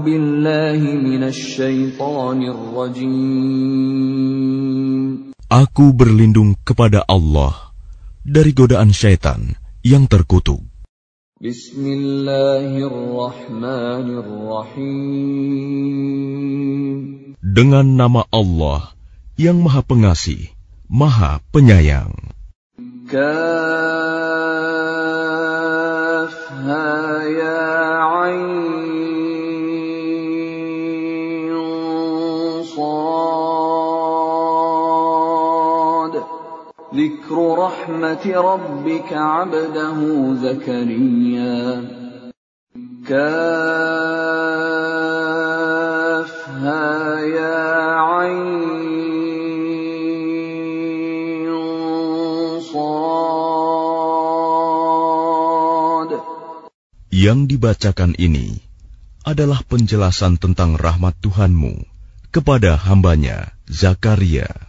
Billahi rajim. Aku berlindung kepada Allah dari godaan syaitan yang terkutuk. Bismillahirrahmanirrahim. Dengan nama Allah yang Maha Pengasih, Maha Penyayang. Kau رحمة ربك عبده زكريا كافها يا عين صاد Yang dibacakan ini adalah penjelasan tentang rahmat Tuhanmu kepada hambanya Zakaria.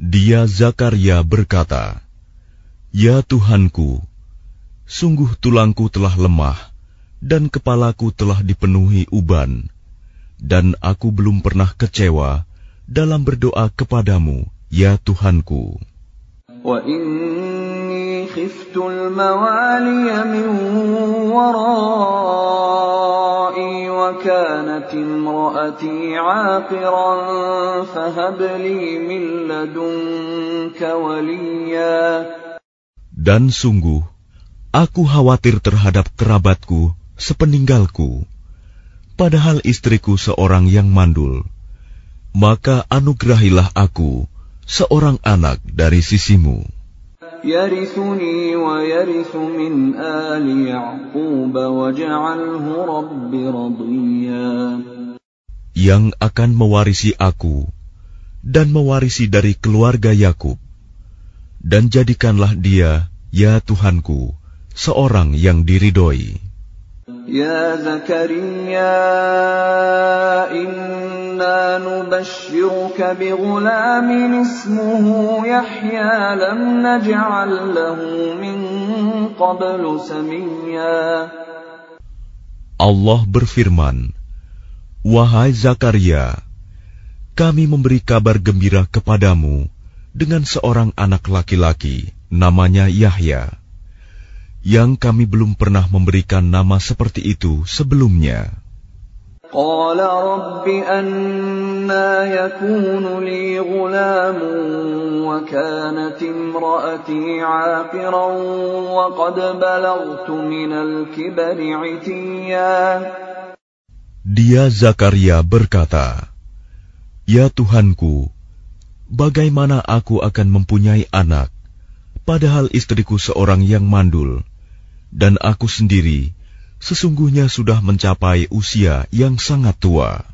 Dia Zakaria berkata, Ya Tuhanku, sungguh tulangku telah lemah dan kepalaku telah dipenuhi uban, dan aku belum pernah kecewa dalam berdoa kepadamu, ya Tuhanku. وإني خفت الموالي من ورائي وكانت امرأتي عاقرا فهب لي من لدنك وليا Dan sungguh, aku khawatir terhadap kerabatku sepeninggalku, padahal istriku seorang yang mandul. Maka anugerahilah aku seorang anak dari sisimu. يرثني ويرث من آل يعقوب واجعله رب رضيا yang akan mewarisi aku dan mewarisi dari keluarga Yakub. Dan jadikanlah dia, ya Tuhanku, seorang yang diridhoi. Ya Zakaria, inna nubashshiruka bighulamin ismuhu Yahya lam naj'al lahu min qablu samiyya. Allah berfirman, Wahai Zakaria, kami memberi kabar gembira kepadamu dengan seorang anak laki-laki namanya Yahya yang kami belum pernah memberikan nama seperti itu sebelumnya. قال رب أنا يكون لي غلام وكانت امرأتي عاقرا وقد بلغت من الكبر عتيا Dia Zakaria berkata, Ya Tuhanku, bagaimana aku akan mempunyai anak, padahal istriku seorang yang mandul, dan aku sendiri sesungguhnya sudah mencapai usia yang sangat tua.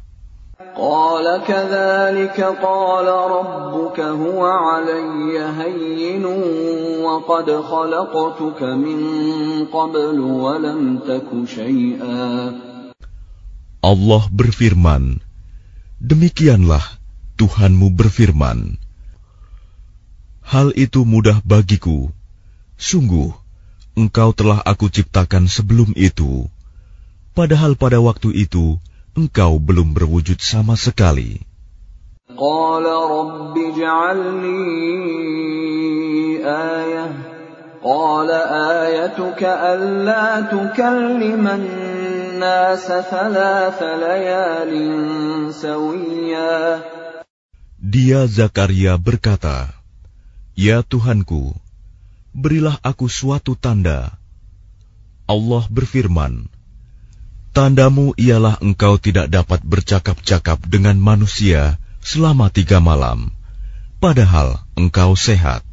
قال كذلك قال ربك هو علي هين وقد خلقتك من قبل ولم تك شيئا Allah berfirman, Demikianlah Tuhanmu berfirman, Hal itu mudah bagiku. Sungguh, engkau telah aku ciptakan sebelum itu, padahal pada waktu itu engkau belum berwujud sama sekali. Qala rabbi ja'alni ayah. Dia Zakaria berkata, Ya Tuhanku, berilah aku suatu tanda. Allah berfirman, Tandamu ialah engkau tidak dapat bercakap-cakap dengan manusia selama tiga malam, padahal engkau sehat.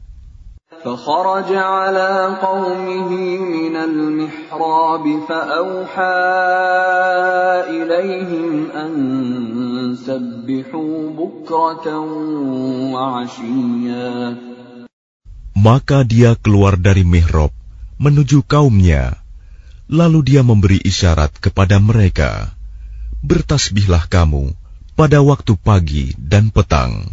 فخرج على قومه من المحراب فأوحى إليهم أن سبحوا بكرة وعشيا maka dia keluar dari mihrab menuju kaumnya. Lalu dia memberi isyarat kepada mereka, "Bertasbihlah kamu pada waktu pagi dan petang."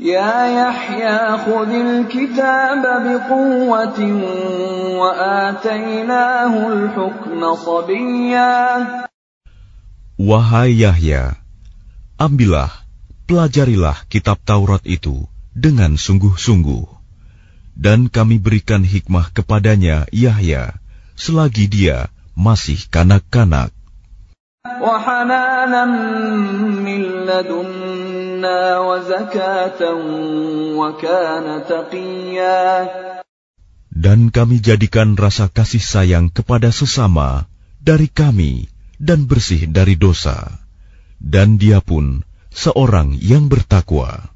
Ya Yahya khudil kitab wa atainahu al-hukma sabiyya. Wahai Yahya, ambillah, pelajarilah kitab Taurat itu dengan sungguh-sungguh dan kami berikan hikmah kepadanya Yahya selagi dia masih kanak-kanak. Dan kami jadikan rasa kasih sayang kepada sesama dari kami dan bersih dari dosa. Dan dia pun seorang yang bertakwa.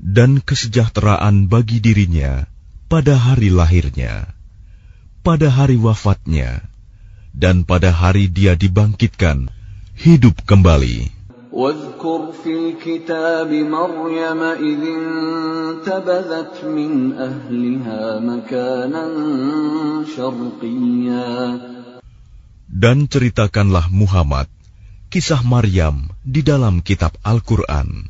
Dan kesejahteraan bagi dirinya pada hari lahirnya, pada hari wafatnya, dan pada hari dia dibangkitkan, hidup kembali. واذكر في الكتاب مريم إذ انتبذت من أهلها مكانا شرقيا Dan ceritakanlah Muhammad kisah Maryam di dalam kitab Al-Quran,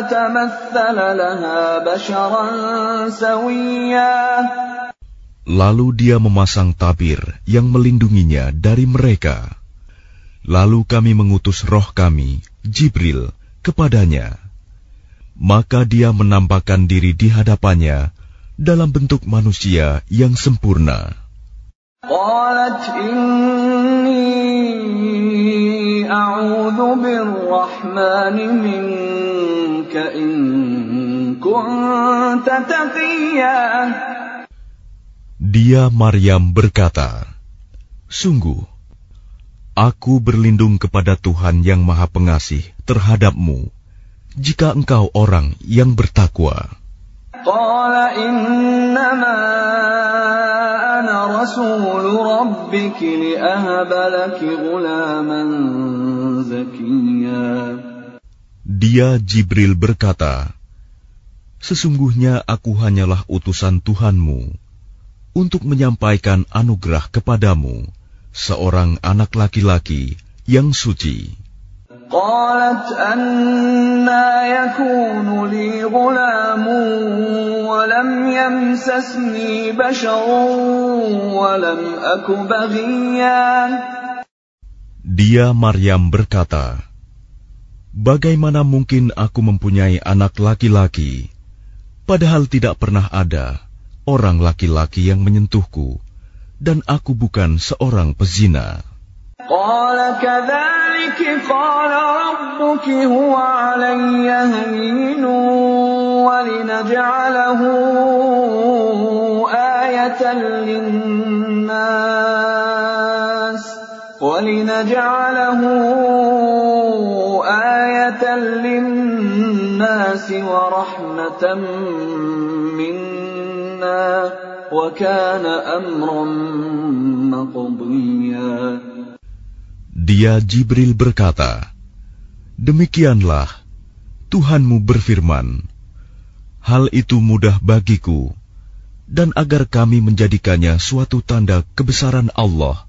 فتمثل لها بشرا سويا Lalu dia memasang tabir yang melindunginya dari mereka. Lalu kami mengutus roh kami, Jibril, kepadanya. Maka dia menampakkan diri di hadapannya dalam bentuk manusia yang sempurna. قالت إني أعوذ بالرحمن منك إن كنت تقيا Dia Maryam berkata, Sungguh, aku berlindung kepada Tuhan yang maha pengasih terhadapmu, jika engkau orang yang bertakwa. Rasul Dia Jibril berkata, Sesungguhnya aku hanyalah utusan Tuhanmu untuk menyampaikan anugerah kepadamu, seorang anak laki-laki yang suci. قالت أنا يكون لي غلام ولم يمسسني بشر ولم أك بغيا Dia Maryam berkata, Bagaimana mungkin aku mempunyai anak laki-laki, padahal tidak pernah ada orang laki-laki yang menyentuhku, dan aku bukan seorang pezina. قال كذلك قال ربك هو علي هين ولنجعله آية للناس ولنجعله آية للناس ورحمة منا وكان أمرا مقضيا Dia Jibril berkata, Demikianlah Tuhanmu berfirman, Hal itu mudah bagiku, dan agar kami menjadikannya suatu tanda kebesaran Allah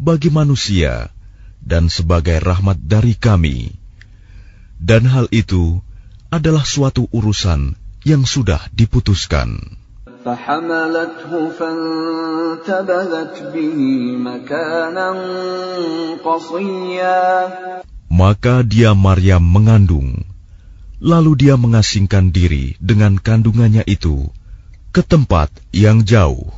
bagi manusia dan sebagai rahmat dari kami. Dan hal itu adalah suatu urusan yang sudah diputuskan. فحملته فانتبذت به مكانا قصيا Maka dia Maryam mengandung, lalu dia mengasingkan diri dengan kandungannya itu ke tempat yang jauh.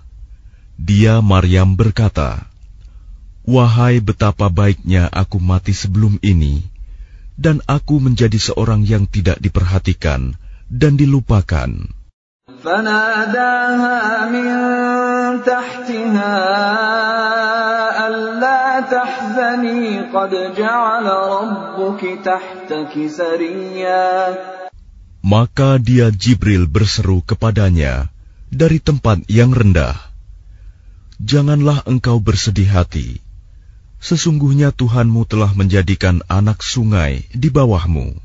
Dia Maryam berkata, Wahai betapa baiknya aku mati sebelum ini, dan aku menjadi seorang yang tidak diperhatikan dan dilupakan. Maka dia Jibril berseru kepadanya dari tempat yang rendah janganlah engkau bersedih hati. Sesungguhnya Tuhanmu telah menjadikan anak sungai di bawahmu.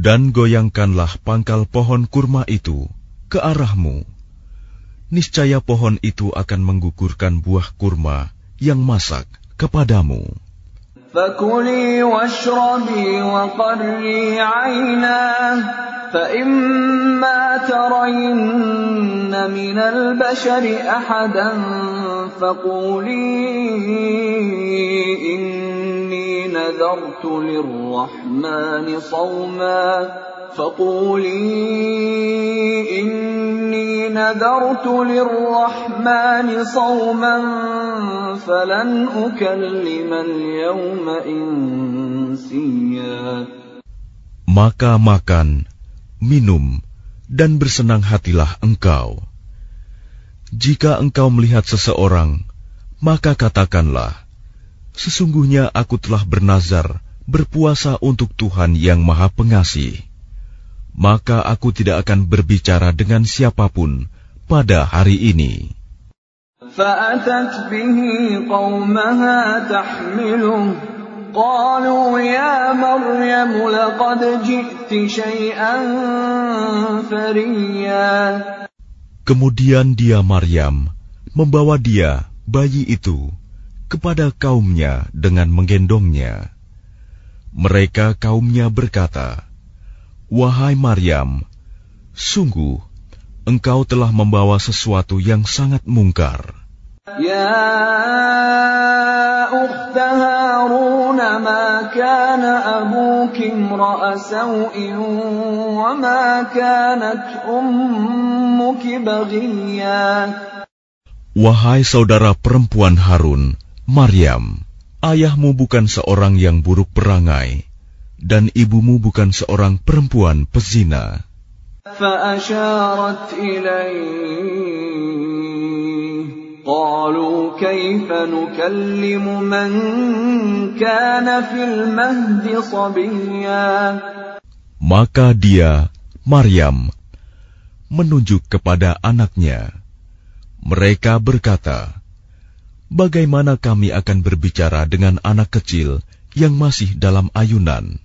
Dan goyangkanlah pangkal pohon kurma itu ke arahmu. Niscaya pohon itu akan menggugurkan buah kurma yang masak kepadamu. فكلي واشربي وقري عينا فإما ترين من البشر أحدا فقولي إني نذرت للرحمن صوما فقولي إني نذرت للرحمن صوما فلن أكلم اليوم إنسيا Maka makan, minum, dan bersenang hatilah engkau. Jika engkau melihat seseorang, maka katakanlah, Sesungguhnya aku telah bernazar berpuasa untuk Tuhan yang Maha Pengasih. Maka aku tidak akan berbicara dengan siapapun pada hari ini. فأتت به قومها تحمله قالوا يا مريم لقد جئت شيئا فريا Kemudian dia Maryam membawa dia, bayi itu, kepada kaumnya dengan menggendongnya. Mereka kaumnya berkata, Wahai Maryam, sungguh engkau telah membawa sesuatu yang sangat mungkar. Ya Harun ma kana abuki wa ma kanat. Wahai saudara perempuan Harun, Maryam, ayahmu bukan seorang yang buruk perangai dan ibumu bukan seorang perempuan pezina. فأشارت إليه قالوا كيف نكلم من كان في المهد صبيا Maka dia, Maryam, menunjuk kepada anaknya. Mereka berkata, Bagaimana kami akan berbicara dengan anak kecil yang masih dalam ayunan?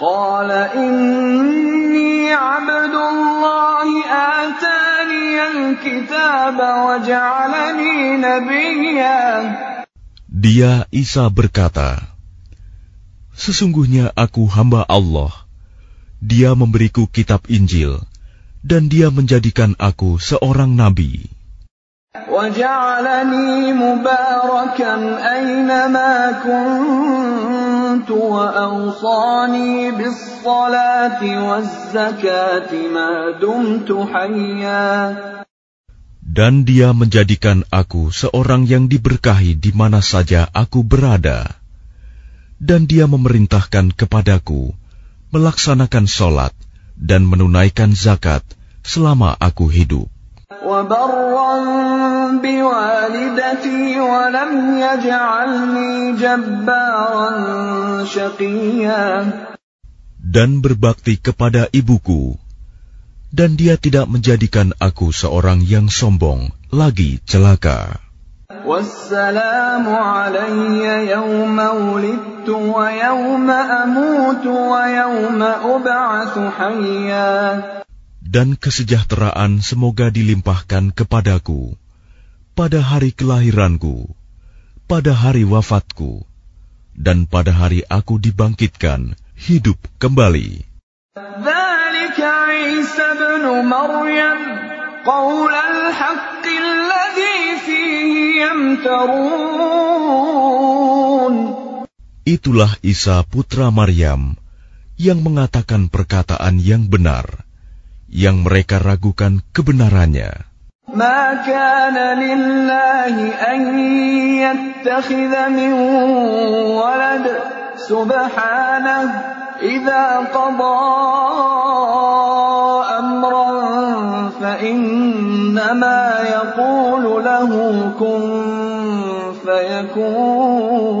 قال إني عبد الله آتاني الكتاب وجعلني نبيا Dia Isa berkata, Sesungguhnya aku hamba Allah. Dia memberiku kitab Injil, dan dia menjadikan aku seorang nabi. وجعلني مباركا أينما كنت وأوصاني بالصلاة والزكاة ما دمت حيا Dan dia menjadikan aku seorang yang diberkahi di mana saja aku berada. Dan dia memerintahkan kepadaku melaksanakan sholat dan menunaikan zakat selama aku hidup. وبرا بوالدتي ولم يجعلني جبارا شقيا Dan berbakti kepada ibuku, dan dia tidak menjadikan aku seorang yang sombong, lagi celaka. والسلام علي يوم ولدت ويوم أموت ويوم أبعث حيا dan kesejahteraan semoga dilimpahkan kepadaku pada hari kelahiranku, pada hari wafatku, dan pada hari aku dibangkitkan hidup kembali. Itulah Isa putra Maryam yang mengatakan perkataan yang benar yang mereka ragukan kebenarannya. ما كان لله أن يتخذ من ولد سبحانه إذا قضى أمرا فإنما يقول له كن فيكون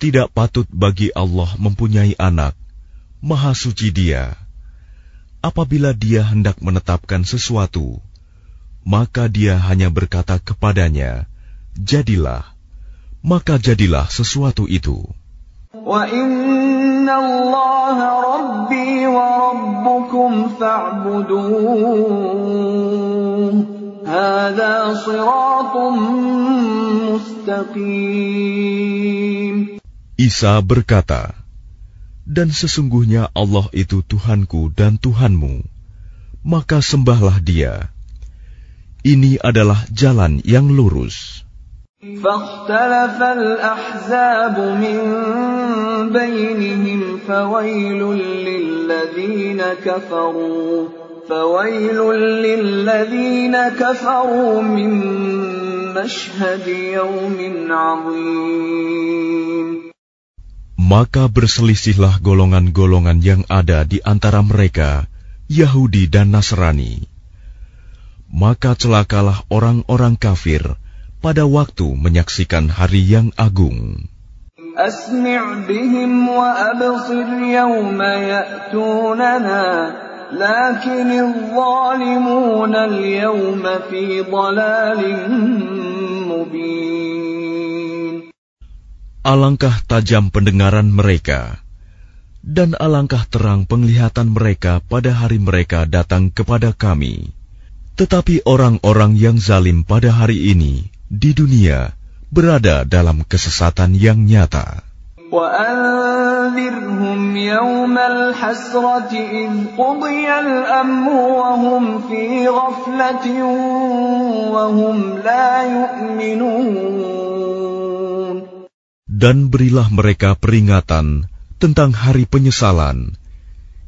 Tidak patut bagi Allah mempunyai anak, maha suci dia. apabila dia hendak menetapkan sesuatu, maka dia hanya berkata kepadanya, "Jadilah," maka jadilah sesuatu itu. Isa berkata, Dan sesungguhnya Allah itu Tuhanku dan Tuhanmu, maka sembahlah dia. Ini adalah jalan yang lurus. فاختلف الأحزاب من بينهم فويل للذين كفروا فويل للذين كفروا من مشهد يوم عظيم Maka berselisihlah golongan-golongan yang ada di antara mereka, Yahudi dan Nasrani. Maka celakalah orang-orang kafir pada waktu menyaksikan hari yang agung. أسمع بهم وأبصر يوم يأتوننا لكن الظالمون اليوم في ضلال مبين Alangkah tajam pendengaran mereka, dan alangkah terang penglihatan mereka pada hari mereka datang kepada kami. Tetapi orang-orang yang zalim pada hari ini di dunia berada dalam kesesatan yang nyata. وأنذرهم يوم الحسرة إذ قضي الأمر وهم في غفلة وهم لا يؤمنون dan berilah mereka peringatan tentang hari penyesalan,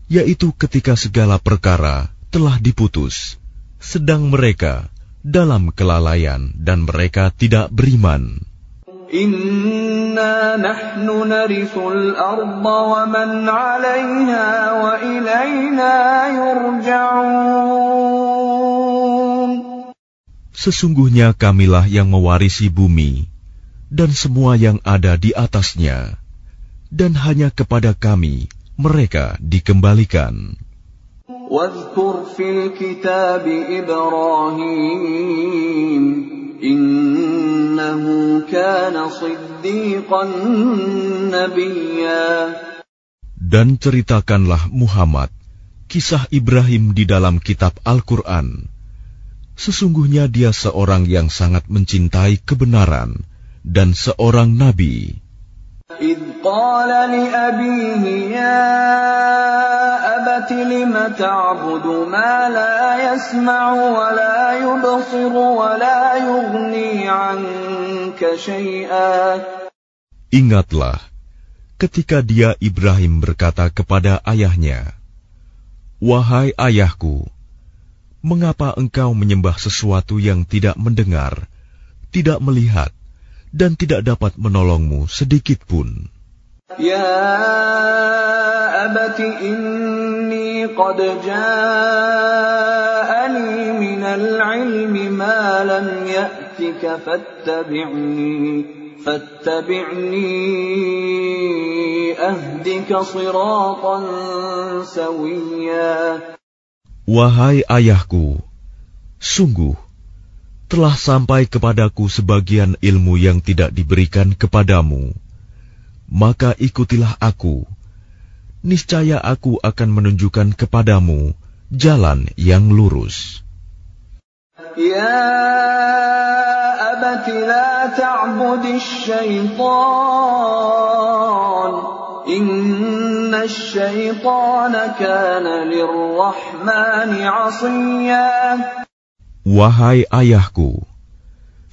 yaitu ketika segala perkara telah diputus, sedang mereka dalam kelalaian dan mereka tidak beriman. Sesungguhnya kamilah yang mewarisi bumi dan semua yang ada di atasnya, dan hanya kepada kami mereka dikembalikan. Dan ceritakanlah Muhammad kisah Ibrahim di dalam kitab Al-Quran. Sesungguhnya dia seorang yang sangat mencintai kebenaran, dan seorang nabi. إذ قال لأبيه يا أبت لم تعبد ما لا يسمع ولا يبصر ولا يغني عنك شيئا Ingatlah ketika dia Ibrahim berkata kepada ayahnya, "Wahai ayahku, mengapa engkau menyembah sesuatu yang tidak mendengar, tidak melihat, dan tidak dapat menolongmu sedikit pun. Ya abati inni qad ja'ani minal ilmi ma lam ya'tika fattabi'ni fattabi'ni ahdika siratan sawiyya Wahai ayahku, sungguh telah sampai kepadaku sebagian ilmu yang tidak diberikan kepadamu maka ikutilah aku. Niscaya aku akan menunjukkan kepadamu jalan yang lurus. Ya abati la ta'budi syaitan. Inna syaitana kana lirrahmani asiyya. Wahai ayahku,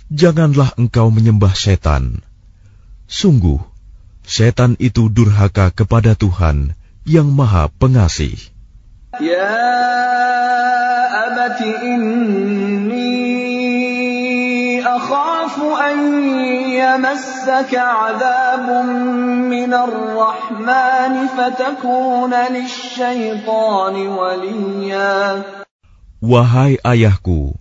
janganlah engkau menyembah setan. Sungguh, Setan itu durhaka kepada Tuhan yang Maha Pengasih. Ya abati inni akhafu an yamassaka adabun minar rahmani fatakuna lisyaitani waliya. Wahai ayahku,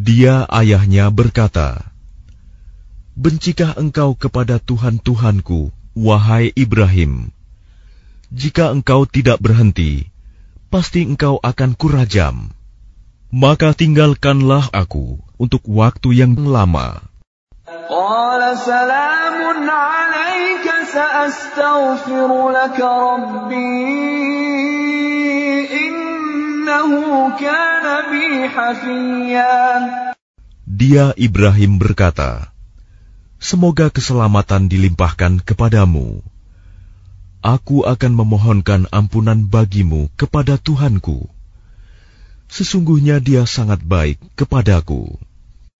Dia ayahnya berkata, Bencikah engkau kepada Tuhan-Tuhanku, Wahai Ibrahim, jika engkau tidak berhenti, pasti engkau akan kurajam. Maka tinggalkanlah aku untuk waktu yang lama. Dia Ibrahim berkata, Semoga keselamatan dilimpahkan kepadamu. Aku akan memohonkan ampunan bagimu kepada Tuhanku. Sesungguhnya dia sangat baik kepadaku.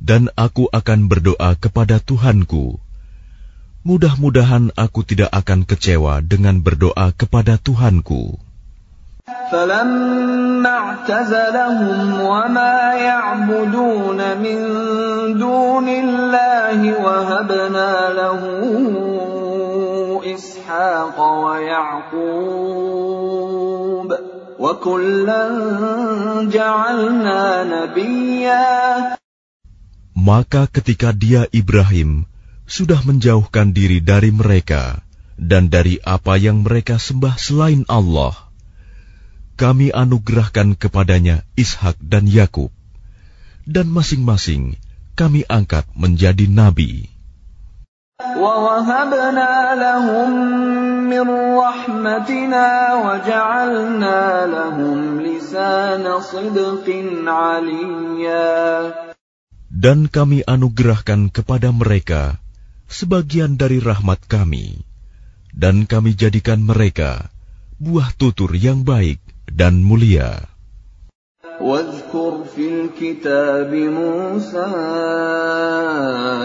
Dan aku akan berdoa kepada Tuhanku. Mudah-mudahan aku tidak akan kecewa dengan berdoa kepada Tuhanku. فلما اعتزلهم وما يعبدون من دون الله وهبنا له إسحاق ويعقوب وكلا جعلنا نبيا Maka ketika dia Ibrahim sudah menjauhkan diri dari mereka dan dari apa yang mereka sembah selain Allah, kami anugerahkan kepadanya Ishak dan Yakub, dan masing-masing kami angkat menjadi nabi. ووهبنا لهم من رحمتنا وجعلنا لهم لسان صدق عليا Dan kami anugerahkan kepada mereka sebagian dari rahmat kami, dan kami jadikan mereka buah tutur yang baik dan mulia. واذكر في الكتاب موسى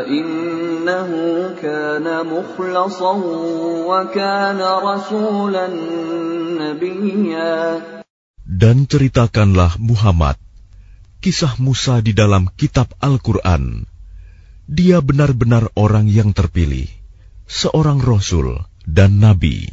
إنه كان مخلصا وكان رسولا نبيا Dan ceritakanlah Muhammad kisah Musa di dalam kitab Al-Quran. Dia benar-benar orang yang terpilih, seorang rasul dan nabi.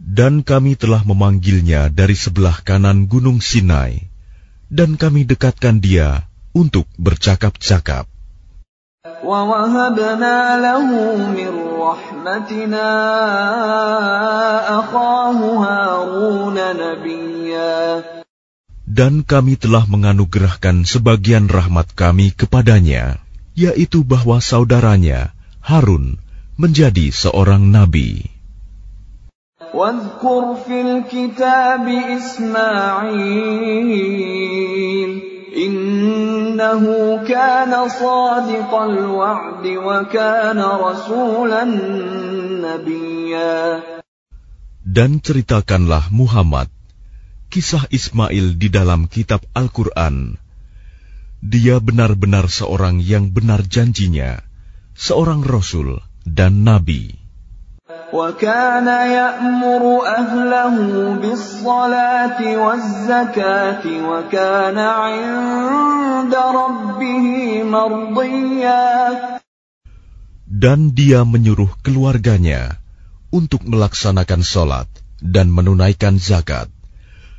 Dan kami telah memanggilnya dari sebelah kanan Gunung Sinai, dan kami dekatkan dia untuk bercakap-cakap. ووهبنا له من رحمتنا أخاه هارون نبيا Dan kami telah menganugerahkan sebagian rahmat kami kepadanya, yaitu bahwa saudaranya, Harun, menjadi seorang nabi. واذكر في الكتاب إسماعيل Innahu kana sadiqal wa'di wa kana rasulan nabiyya. Dan ceritakanlah Muhammad kisah Ismail di dalam kitab Al-Quran. Dia benar-benar seorang yang benar janjinya, seorang rasul dan nabi. وكان يأمر أهله بالصلاة والزكاة وكان عند ربه مرضيا Dan dia menyuruh keluarganya untuk melaksanakan sholat dan menunaikan zakat.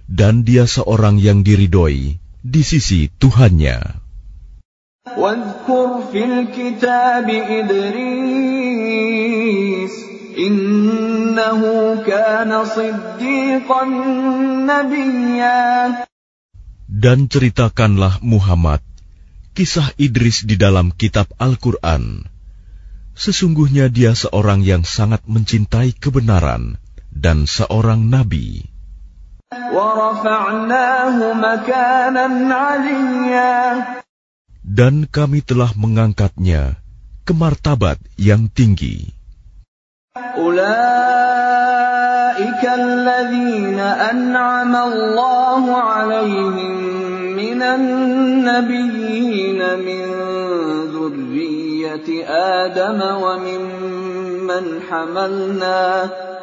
Dan dia seorang yang diridhoi di sisi Tuhannya. واذكر في الكتاب إدريس dan ceritakanlah Muhammad kisah Idris di dalam kitab Al-Quran. Sesungguhnya dia seorang yang sangat mencintai kebenaran dan seorang nabi. Dan kami telah mengangkatnya ke martabat yang tinggi. أولئك الذين أنعم الله عليهم من النبيين من ذرية آدم وممن حملنا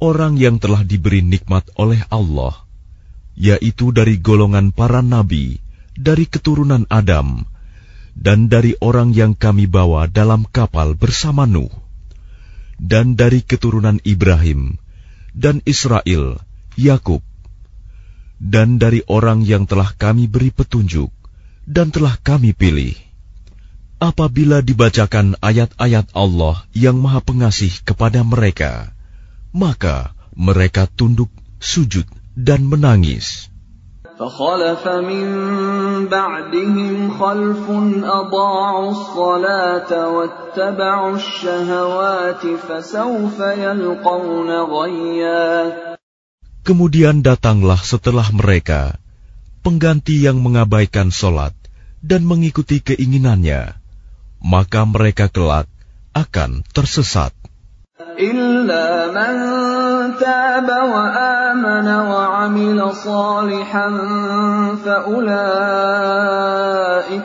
orang yang telah diberi nikmat oleh Allah, yaitu dari golongan para nabi, dari keturunan Adam, dan dari orang yang kami bawa dalam kapal bersama Nuh, dan dari keturunan Ibrahim, dan Israel, Yakub, dan dari orang yang telah kami beri petunjuk, dan telah kami pilih. Apabila dibacakan ayat-ayat Allah yang Maha Pengasih kepada mereka, maka mereka tunduk, sujud, dan menangis. فخلف من بعدهم خلف أضاعوا الصلاة واتبعوا الشهوات فسوف يلقون غيا Kemudian datanglah setelah mereka pengganti yang mengabaikan solat dan mengikuti keinginannya, maka mereka kelak akan tersesat. إلا من تاب وآمن وعمل صالحا فأولئك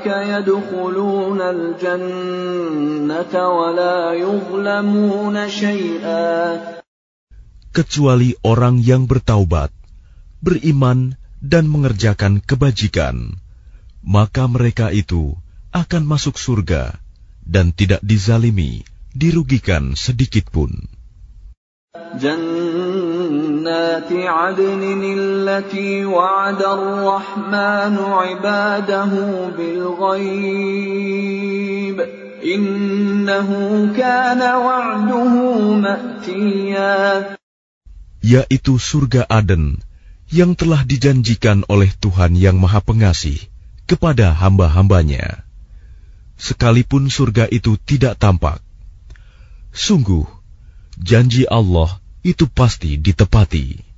يدخلون الجنة ولا يظلمون شيئا kecuali orang yang bertaubat, beriman, dan mengerjakan kebajikan, maka mereka itu akan masuk surga dan tidak dizalimi, dirugikan sedikit pun. جنات عدن التي وعد الرحمن عباده بالغيب إنه كان وعده مأتيا yaitu surga Aden yang telah dijanjikan oleh Tuhan yang Maha Pengasih kepada hamba-hambanya. Sekalipun surga itu tidak tampak, sungguh janji Allah itu pasti ditepati.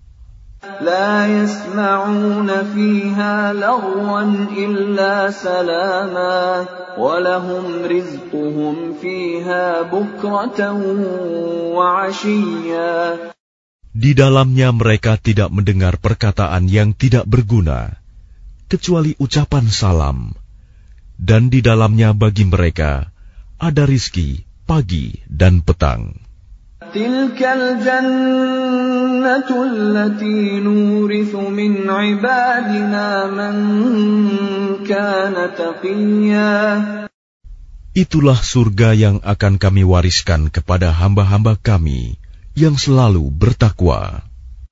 لا يسمعون فيها لغوا إلا سلاما ولهم رزقهم فيها بكرة وعشيا Di dalamnya mereka tidak mendengar perkataan yang tidak berguna, kecuali ucapan salam, dan di dalamnya bagi mereka ada rizki pagi dan petang. Itulah surga yang akan kami wariskan kepada hamba-hamba kami yang selalu bertakwa.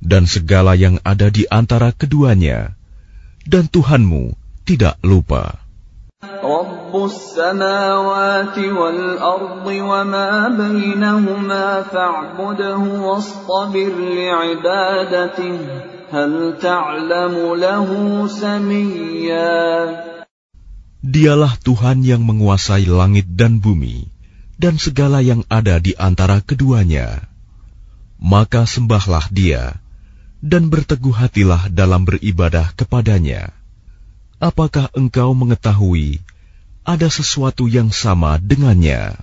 dan segala yang ada di antara keduanya, dan Tuhanmu tidak lupa. Dialah Tuhan yang menguasai langit dan bumi, dan segala yang ada di antara keduanya. Maka sembahlah Dia dan berteguh hatilah dalam beribadah kepadanya. Apakah engkau mengetahui ada sesuatu yang sama dengannya?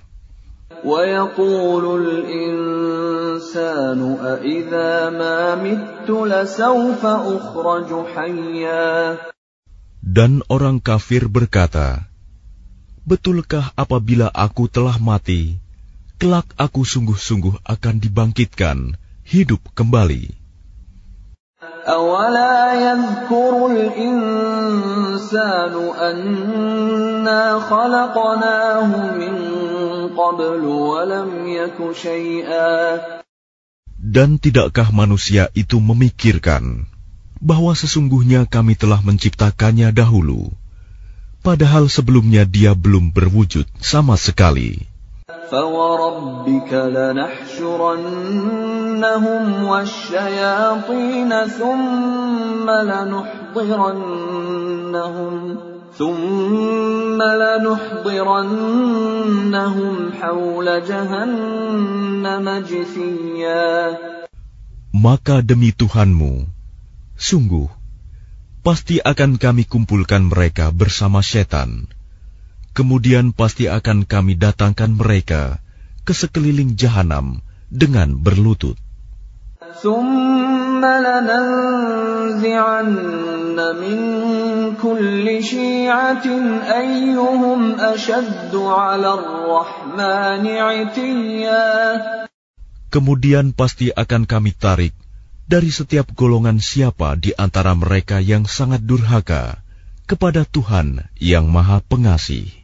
Dan orang kafir berkata, Betulkah apabila aku telah mati, kelak aku sungguh-sungguh akan dibangkitkan, hidup kembali. أولا يذكر الإنسان أنا خلقناه من قبل ولم يك شيئا Dan tidakkah manusia itu memikirkan bahwa sesungguhnya kami telah menciptakannya dahulu, padahal sebelumnya dia belum berwujud sama sekali. فوربك لنحشرنهم والشياطين ثم لنحضرنهم ثم لنحضرنهم حول جهنم جثيا Maka demi Tuhanmu, sungguh, pasti akan kami kumpulkan mereka bersama setan. kemudian pasti akan kami datangkan mereka ke sekeliling jahanam dengan berlutut. Kemudian pasti akan kami tarik dari setiap golongan siapa di antara mereka yang sangat durhaka kepada Tuhan yang Maha Pengasih.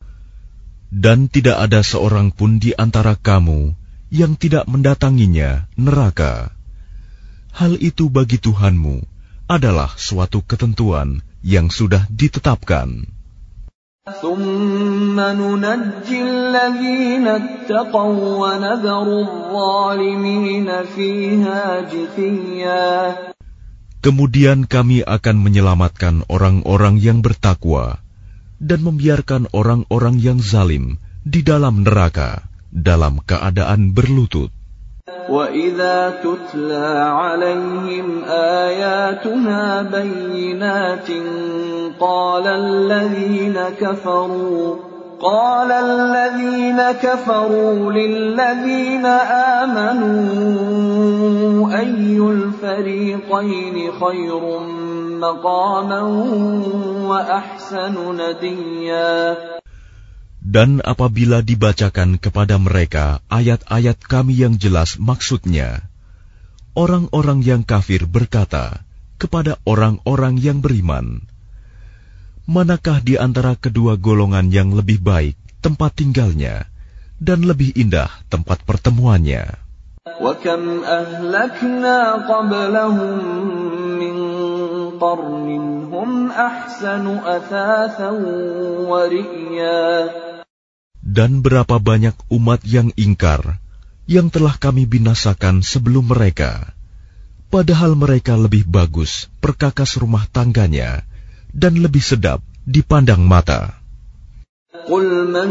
dan tidak ada seorang pun di antara kamu yang tidak mendatanginya neraka. Hal itu bagi Tuhanmu adalah suatu ketentuan yang sudah ditetapkan. Kemudian kami akan menyelamatkan orang-orang yang bertakwa, dan membiarkan orang-orang yang zalim di dalam neraka dalam keadaan berlutut. وإذا تتلى عليهم آياتنا بينات قال الذين كفروا قال الذين كفروا للذين آمنوا أي الفريقين خير مقاما وأحسن نديا dan apabila dibacakan kepada mereka ayat-ayat kami yang jelas maksudnya, orang-orang yang kafir berkata kepada orang-orang yang beriman, manakah di antara kedua golongan yang lebih baik tempat tinggalnya dan lebih indah tempat pertemuannya? وكم أهلكنا قبلهم من قرن هم أحسن أثاثا ورئيا Dan berapa banyak umat yang ingkar yang telah kami binasakan sebelum mereka, padahal mereka lebih bagus perkakas rumah tangganya dan lebih sedap dipandang mata. قل من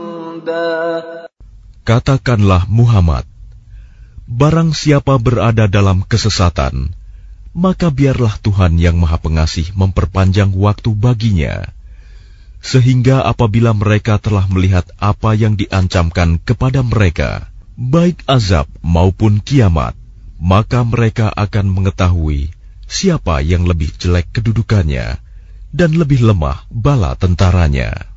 Katakanlah Muhammad, barang siapa berada dalam kesesatan, maka biarlah Tuhan yang Maha Pengasih memperpanjang waktu baginya, sehingga apabila mereka telah melihat apa yang diancamkan kepada mereka, baik azab maupun kiamat, maka mereka akan mengetahui siapa yang lebih jelek kedudukannya dan lebih lemah bala tentaranya.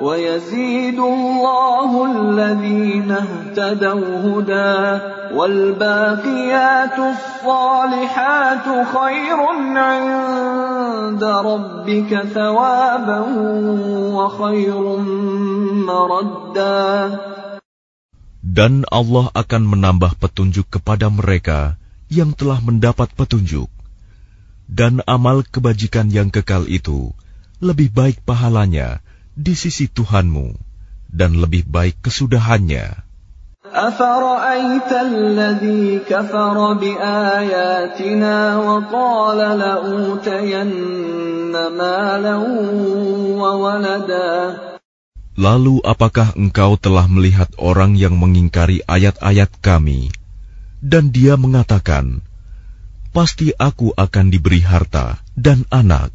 ويزيد الله الذين اهتدوا هدى والباقيات الصالحات خير عند ربك ثوابا وخير مردا Dan Allah akan menambah petunjuk kepada mereka yang telah mendapat petunjuk. Dan amal kebajikan yang kekal itu lebih baik pahalanya di sisi Tuhanmu dan lebih baik kesudahannya. أفرأيت الذي كفر بآياتنا وقال لأوتين مالا وولدا Lalu apakah engkau telah melihat orang yang mengingkari ayat-ayat kami, dan dia mengatakan, Pasti aku akan diberi harta dan anak.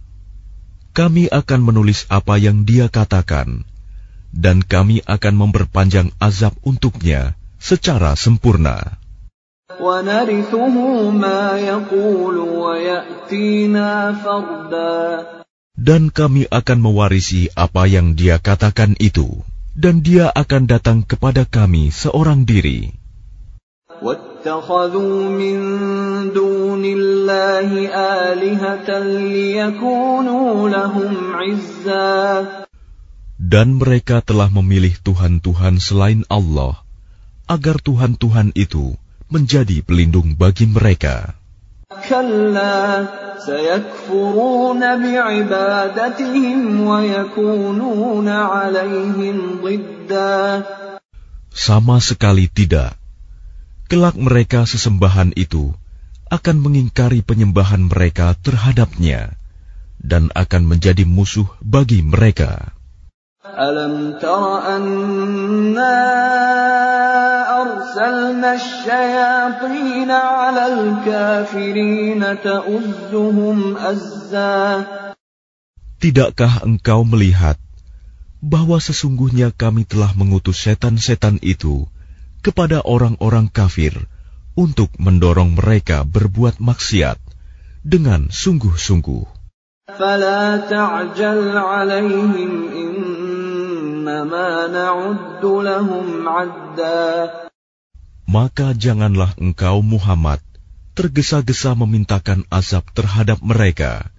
kami akan menulis apa yang dia katakan, dan kami akan memperpanjang azab untuknya secara sempurna. Dan kami akan mewarisi apa yang dia katakan itu, dan dia akan datang kepada kami seorang diri. اتخذوا من دون الله آلهة ليكونوا لهم عزا Dan mereka telah memilih Tuhan-Tuhan selain Allah, agar Tuhan-Tuhan itu menjadi pelindung bagi mereka. Sama sekali tidak, kelak mereka sesembahan itu akan mengingkari penyembahan mereka terhadapnya dan akan menjadi musuh bagi mereka. Alam tara anna arsalna azza. Tidakkah engkau melihat bahwa sesungguhnya kami telah mengutus setan-setan itu kepada orang-orang kafir untuk mendorong mereka berbuat maksiat dengan sungguh-sungguh? فلا تعجل عليهم إنما نعد لهم عدا Maka janganlah engkau Muhammad tergesa-gesa memintakan azab terhadap mereka,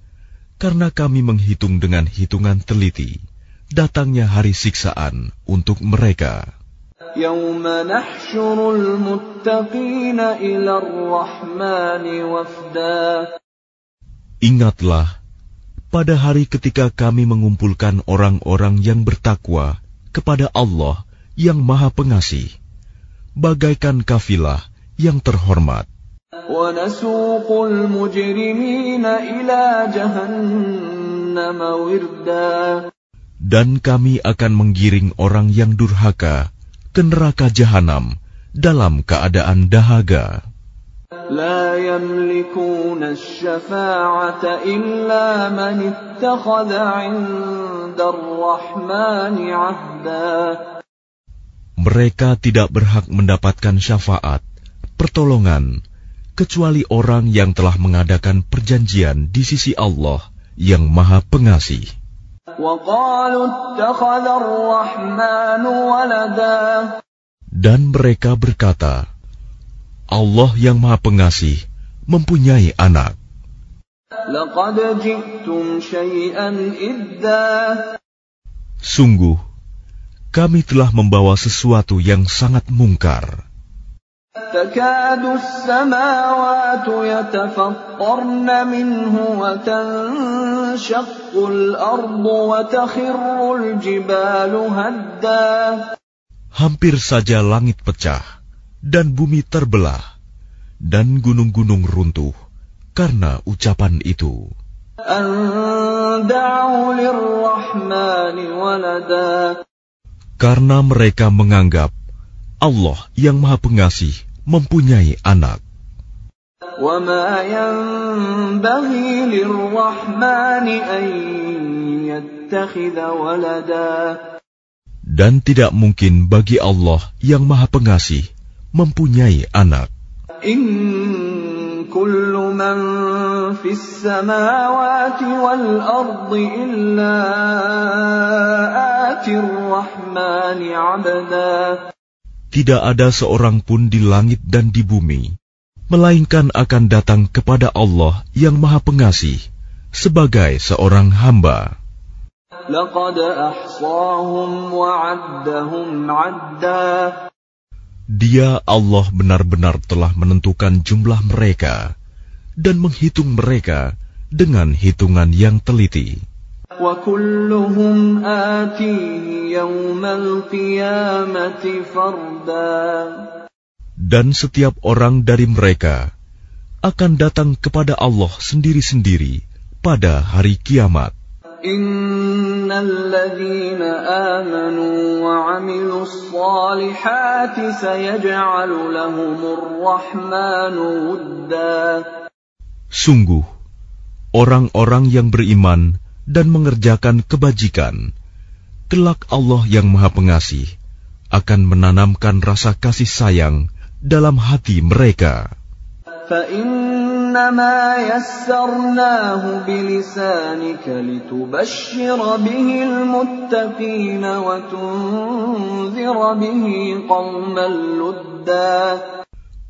karena kami menghitung dengan hitungan teliti datangnya hari siksaan untuk mereka. يوم نحشر المتقين إلى الرحمن وفدا Ingatlah pada hari ketika kami mengumpulkan orang-orang yang bertakwa kepada Allah yang Maha Pengasih, bagaikan kafilah yang terhormat. ونسوق المجرمين إلى جهنم وردا Dan kami akan menggiring orang yang durhaka ke neraka jahanam dalam keadaan dahaga. لا يملكون الشفاعة إلا من اتخذ عند الرحمن عهدا Mereka tidak berhak mendapatkan syafaat, pertolongan, kecuali orang yang telah mengadakan perjanjian di sisi Allah yang Maha Pengasih. Dan mereka berkata, Allah yang Maha Pengasih mempunyai anak. Sungguh, kami telah membawa sesuatu yang sangat mungkar. تكاد السماوات يتفطرن منه وتنشق الأرض وتخر الجبال هدا Hampir saja langit pecah dan bumi terbelah dan gunung-gunung runtuh karena ucapan itu. أن دعوا للرحمن ولدا Karena mereka menganggap Allah yang Maha Pengasih mempunyai anak. وما ينبغي للرحمن أن يتخذ ولدا Dan tidak mungkin bagi Allah yang Maha Pengasih mempunyai anak. إن كل من في السماوات والأرض إلا آتي الرحمن عبدا tidak ada seorang pun di langit dan di bumi, melainkan akan datang kepada Allah yang Maha Pengasih sebagai seorang hamba. Dia Allah benar-benar telah menentukan jumlah mereka dan menghitung mereka dengan hitungan yang teliti. وكلهم آتيه يوم القيامة فردا Dan setiap orang dari mereka akan datang kepada Allah sendiri-sendiri pada hari kiamat. إن الذين آمنوا وعملوا الصالحات سيجعل لهم الرحمن ودا Sungguh, orang-orang yang beriman dan mengerjakan kebajikan, kelak Allah yang Maha Pengasih akan menanamkan rasa kasih sayang dalam hati mereka.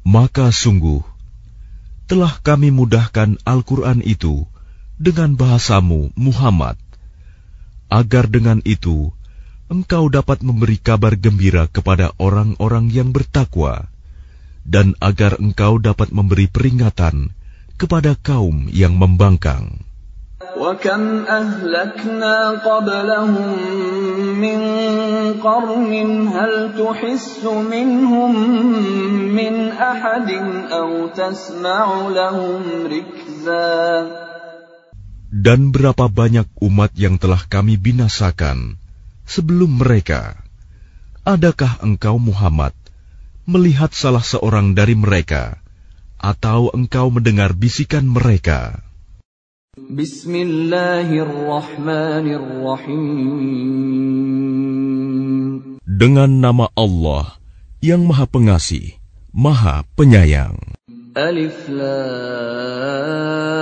Maka sungguh, telah kami mudahkan Al-Quran itu dengan bahasamu, Muhammad, agar dengan itu engkau dapat memberi kabar gembira kepada orang-orang yang bertakwa, dan agar engkau dapat memberi peringatan kepada kaum yang membangkang. وكم أهلكنا قبلهم من قرن هل تحس منهم من أحد أو تسمع لهم ركزا dan berapa banyak umat yang telah kami binasakan sebelum mereka. Adakah engkau, Muhammad, melihat salah seorang dari mereka, atau engkau mendengar bisikan mereka? Bismillahirrahmanirrahim. Dengan nama Allah yang Maha Pengasih, Maha Penyayang. Alif Lam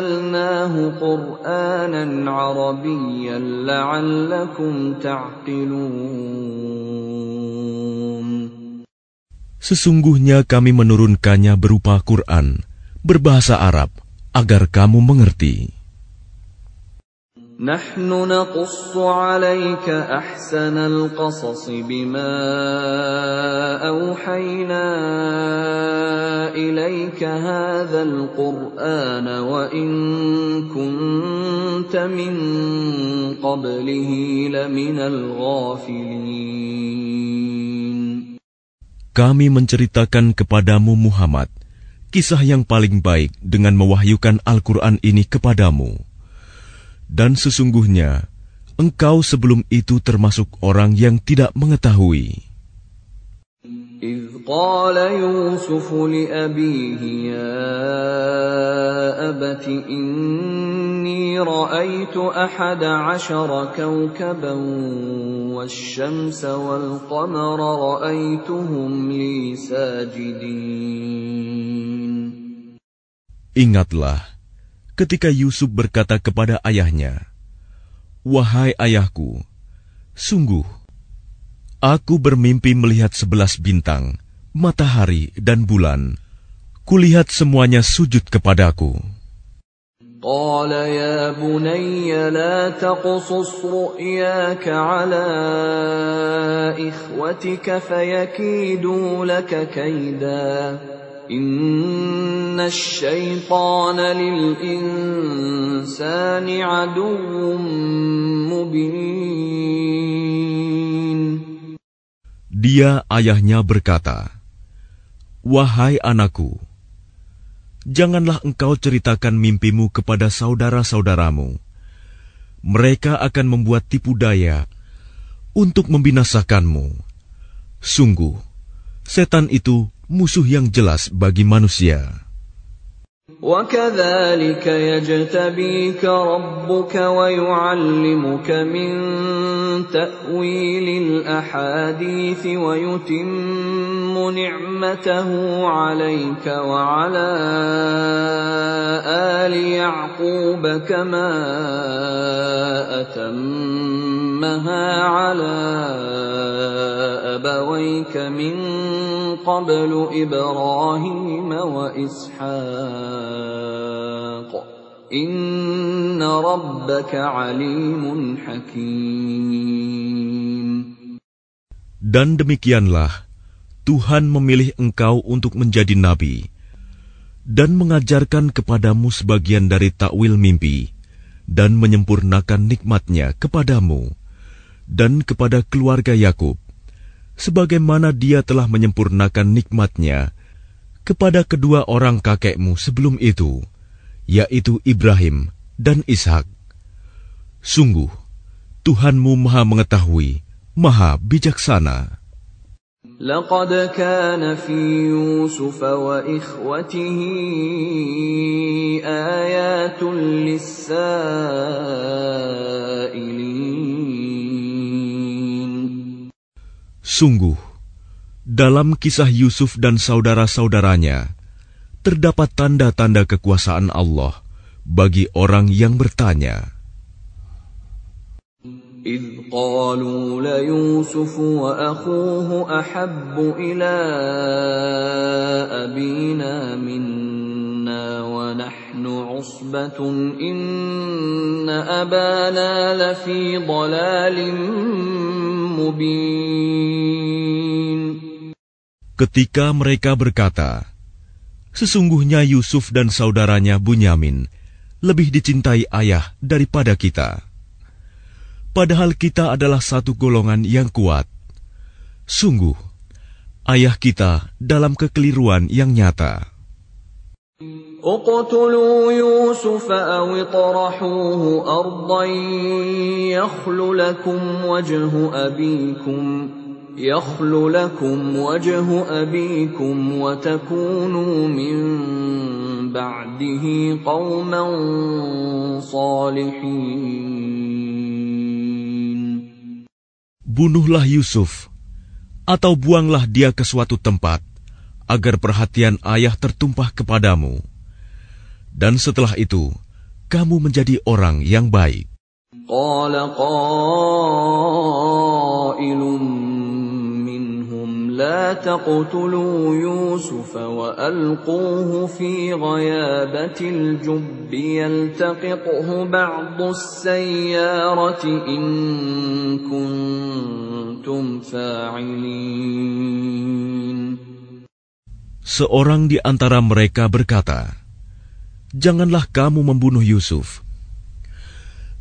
أنزلناه قرآنا عربيا لعلكم تعقلون Sesungguhnya kami menurunkannya berupa Quran, berbahasa Arab, agar kamu mengerti. نحن نقص عليك احسن القصص بما اوحينا اليك هذا القران وان كنت من قبله لمن الغافلين Kami menceritakan kepadamu Muhammad kisah yang paling baik dengan mewahyukan Al-Quran ini kepadamu. Dan sesungguhnya, engkau sebelum itu termasuk orang yang tidak mengetahui. إذ قال يوسف لأبيه يا أبت إني رأيت أحد عشر كوكبا والشمس والقمر رأيتهم لي ساجدين Ingatlah ketika Yusuf berkata kepada ayahnya, "Wahai ayahku, sungguh aku bermimpi melihat sebelas bintang, matahari, dan bulan. Kulihat semuanya sujud kepadaku." قال يا بني لا تقصص رؤياك على إخوتك فيكيدوا لك كيدا Lil. Dia ayahnya berkata, Wahai anakku, janganlah engkau ceritakan mimpimu kepada saudara-saudaramu. Mereka akan membuat tipu daya untuk membinasakanmu. Sungguh, setan itu musuh yang jelas bagi manusia." وكذلك يجتبيك ربك ويعلمك من تأويل الأحاديث ويتم نعمته عليك وعلى آل يعقوب كما أتمها على أبويك من قبل إبراهيم وإسحاق إن ربك عليم حكيم Dan demikianlah Tuhan memilih engkau untuk menjadi nabi dan mengajarkan kepadamu sebagian dari takwil mimpi dan menyempurnakan nikmatnya kepadamu dan kepada keluarga Yakub sebagaimana dia telah menyempurnakan nikmatnya kepada kedua orang kakekmu sebelum itu, yaitu Ibrahim dan Ishak. Sungguh, Tuhanmu maha mengetahui, maha bijaksana. لقد كان في يوسف وإخوته آيات للسائلين Sungguh, dalam kisah Yusuf dan saudara-saudaranya, terdapat tanda-tanda kekuasaan Allah bagi orang yang bertanya. إذ قالوا ليوسف وأخوه أحب إلى أبينا منا ونحن عصبة إن أبانا لفي ضلال مبين Ketika mereka berkata, Sesungguhnya Yusuf dan saudaranya Bunyamin lebih dicintai ayah daripada kita. Padahal kita adalah satu golongan yang kuat. Sungguh, ayah kita dalam kekeliruan yang nyata. اقتلوا يوسف أو اطرحوه أرضا يخل لكم وجه أبيكم يخل لكم وجه أبيكم وتكونوا من بعده قوما صالحين. Bunuhlah Yusuf, atau buanglah dia ke suatu tempat, agar perhatian ayah tertumpah kepadamu, dan setelah itu kamu menjadi orang yang baik. Qala qailum minhum la taqtulu Yusuf wa alquhu fi ghayabatil jubbi yaltaqiquhu ba'du sayyarati in kuntum fa'ilin Seorang di antara mereka berkata, Janganlah kamu membunuh Yusuf.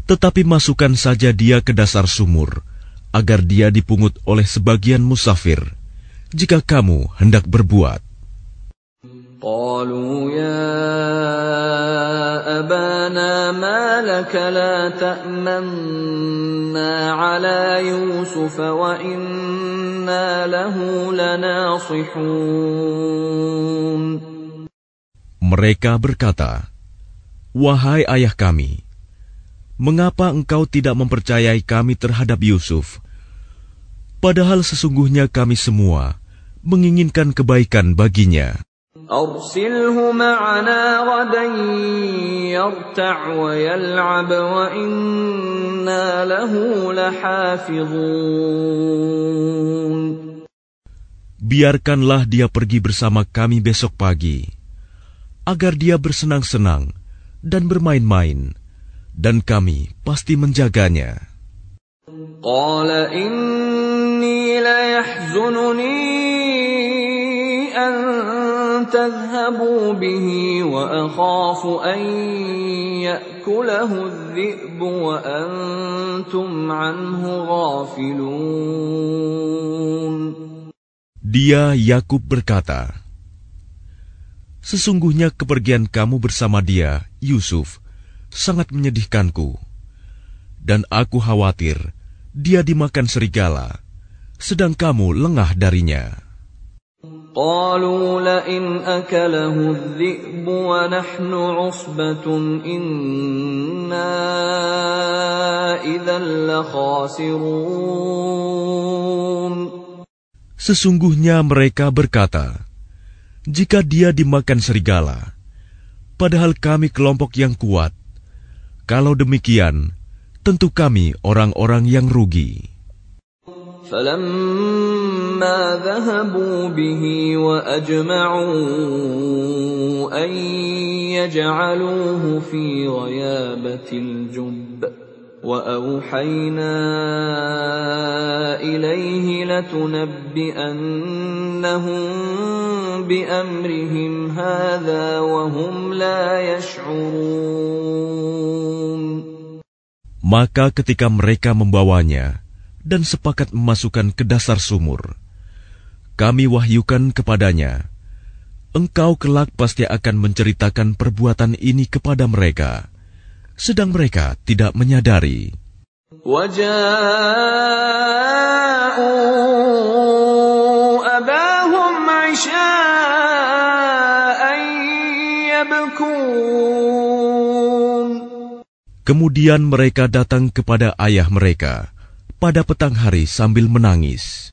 Tetapi masukkan saja dia ke dasar sumur, agar dia dipungut oleh sebagian musafir, jika kamu hendak berbuat. قالوا يا أبانا ما لك لا تأمنا على يوسف وإنا له لناصحون Mereka berkata, Wahai ayah kami, mengapa engkau tidak mempercayai kami terhadap Yusuf? Padahal sesungguhnya kami semua menginginkan kebaikan baginya. أرسله معنا غدا يرتع ويلعب وإنا له لحافظون Biarkanlah dia pergi bersama kami besok pagi, agar dia bersenang-senang dan bermain-main, dan kami pasti menjaganya. قال إني ليحزنني أن تذهبوا به وأخاف أن يأكله الذئب وأنتم عنه غافلون Dia Yakub berkata, Sesungguhnya kepergian kamu bersama dia, Yusuf, sangat menyedihkanku. Dan aku khawatir dia dimakan serigala, sedang kamu lengah darinya. قالوا لئن أكله الذئب ونحن عصبة إنا إذا لخاسرون Sesungguhnya mereka berkata, Jika dia dimakan serigala, padahal kami kelompok yang kuat, kalau demikian, tentu kami orang-orang yang rugi. فلما ذهبوا به وأجمعوا أن يجعلوه في غيابة الجب وأوحينا إليه لتنبئنهم بأمرهم هذا وهم لا يشعرون. Maka ketika mereka membawanya dan sepakat memasukkan ke dasar sumur, kami wahyukan kepadanya, engkau kelak pasti akan menceritakan perbuatan ini kepada mereka, sedang mereka tidak menyadari. Kemudian mereka datang kepada ayah mereka pada petang hari sambil menangis.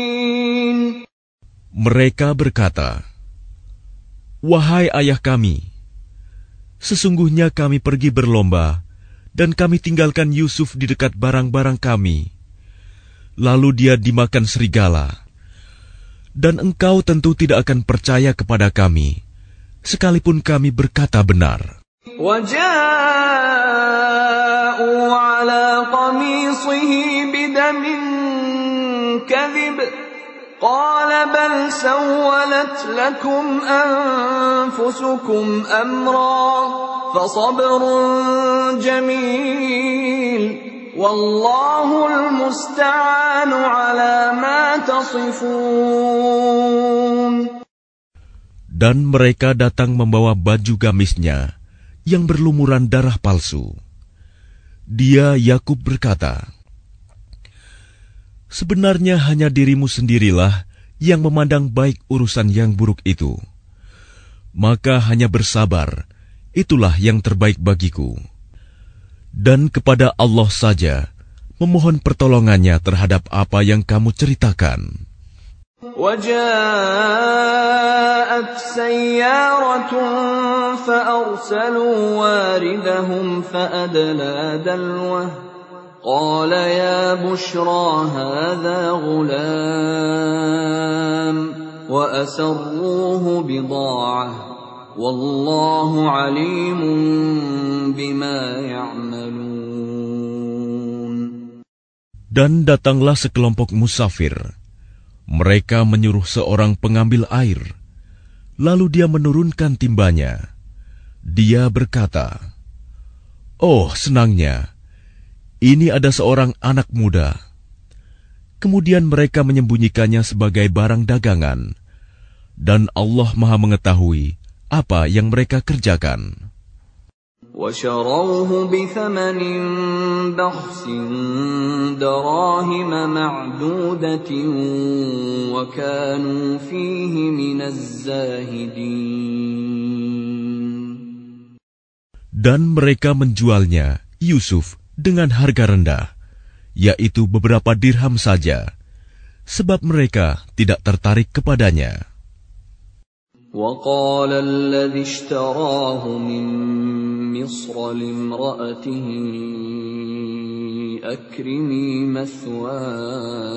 Mereka berkata, "Wahai ayah kami, sesungguhnya kami pergi berlomba, dan kami tinggalkan Yusuf di dekat barang-barang kami. Lalu dia dimakan serigala, dan engkau tentu tidak akan percaya kepada kami, sekalipun kami berkata benar." Ala qamisihi bidamin قال بل سولت لكم أنفسكم أمرا فصبر جميل والله المستعان على ما تصفون dan mereka datang membawa baju gamisnya yang berlumuran darah palsu. Dia Yakub berkata, Sebenarnya hanya dirimu sendirilah yang memandang baik urusan yang buruk itu. Maka hanya bersabar, itulah yang terbaik bagiku. Dan kepada Allah saja memohon pertolongannya terhadap apa yang kamu ceritakan. وجاءت سيارة فأرسلوا واردهم فأدلى دلوه قال يا بشرى هذا غلام وأسروه بضاعة والله عليم بما يعملون Dan datanglah sekelompok musafir Mereka menyuruh seorang pengambil air, lalu dia menurunkan timbanya. Dia berkata, "Oh, senangnya, ini ada seorang anak muda." Kemudian mereka menyembunyikannya sebagai barang dagangan, dan Allah Maha Mengetahui apa yang mereka kerjakan. وشروه بثمن بخس دراهم معدودة وكانوا فيه من الزاهدين Dan mereka menjualnya, Yusuf, dengan harga rendah, yaitu beberapa dirham saja, sebab mereka tidak tertarik kepadanya. وقال الذي اشتراه من مصر لامرأته أكرمي مثواه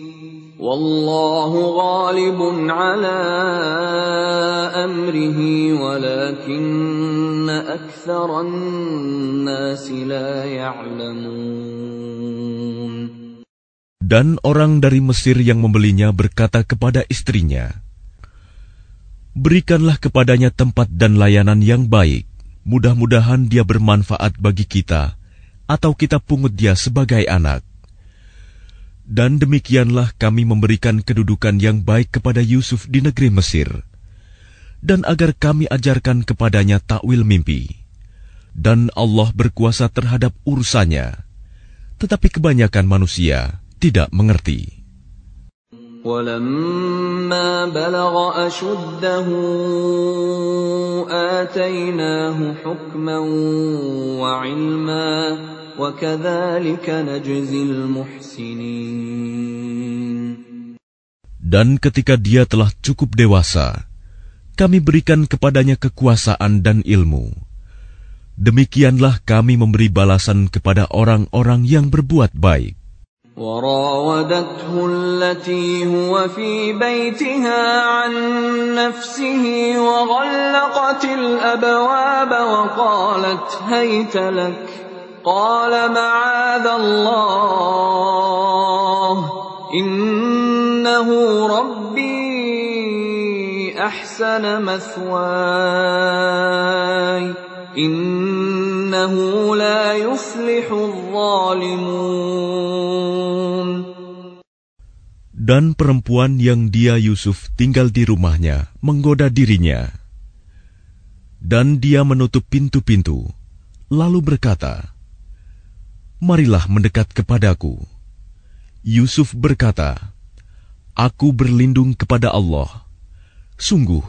Wallahu ghalibun ala amrihi walakinna nasi la ya'lamun. Dan orang dari Mesir yang membelinya berkata kepada istrinya, Berikanlah kepadanya tempat dan layanan yang baik. Mudah-mudahan dia bermanfaat bagi kita, atau kita pungut dia sebagai anak. Dan demikianlah kami memberikan kedudukan yang baik kepada Yusuf di negeri Mesir, dan agar kami ajarkan kepadanya takwil mimpi. Dan Allah berkuasa terhadap urusannya, tetapi kebanyakan manusia tidak mengerti. ولما بلغ أشده آتيناه حكما وعلما وكذلك نجزي المحسنين Dan ketika dia telah cukup dewasa, kami berikan kepadanya kekuasaan dan ilmu. Demikianlah kami memberi balasan kepada orang-orang yang berbuat baik. وراودته التي هو في بيتها عن نفسه وغلقت الابواب وقالت هيت لك الله إنه ربي أحسن مثواي إنه لا الظالمون Dan perempuan yang dia Yusuf tinggal di rumahnya menggoda dirinya. Dan dia menutup pintu-pintu lalu berkata Marilah mendekat kepadaku. Yusuf berkata, Aku berlindung kepada Allah. Sungguh,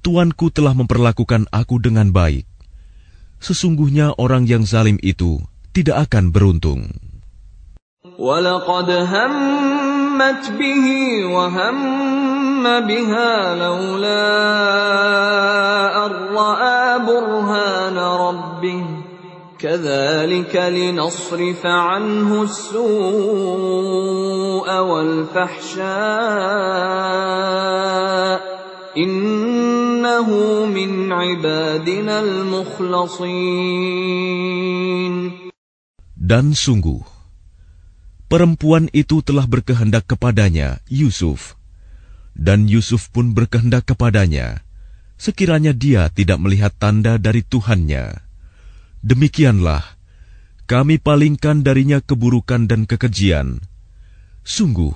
Tuanku telah memperlakukan aku dengan baik sesungguhnya orang yang zalim itu tidak akan beruntung. وَلَقَدْ هَمَّتْ بِهِ وَهَمَّ بِهَا لَوْلَا أَن رَّأَىٰ بُرْهَانَ رَبِّهِ كَذَٰلِكَ لِنَصْرِفَ عَنْهُ السُّوءَ وَالْفَحْشَاءَ إِنَّهُ مِنْ عِبَادِنَا الْمُخْلَصِينَ Dan sungguh, perempuan itu telah berkehendak kepadanya, Yusuf. Dan Yusuf pun berkehendak kepadanya, sekiranya dia tidak melihat tanda dari Tuhannya. Demikianlah, kami palingkan darinya keburukan dan kekejian. Sungguh,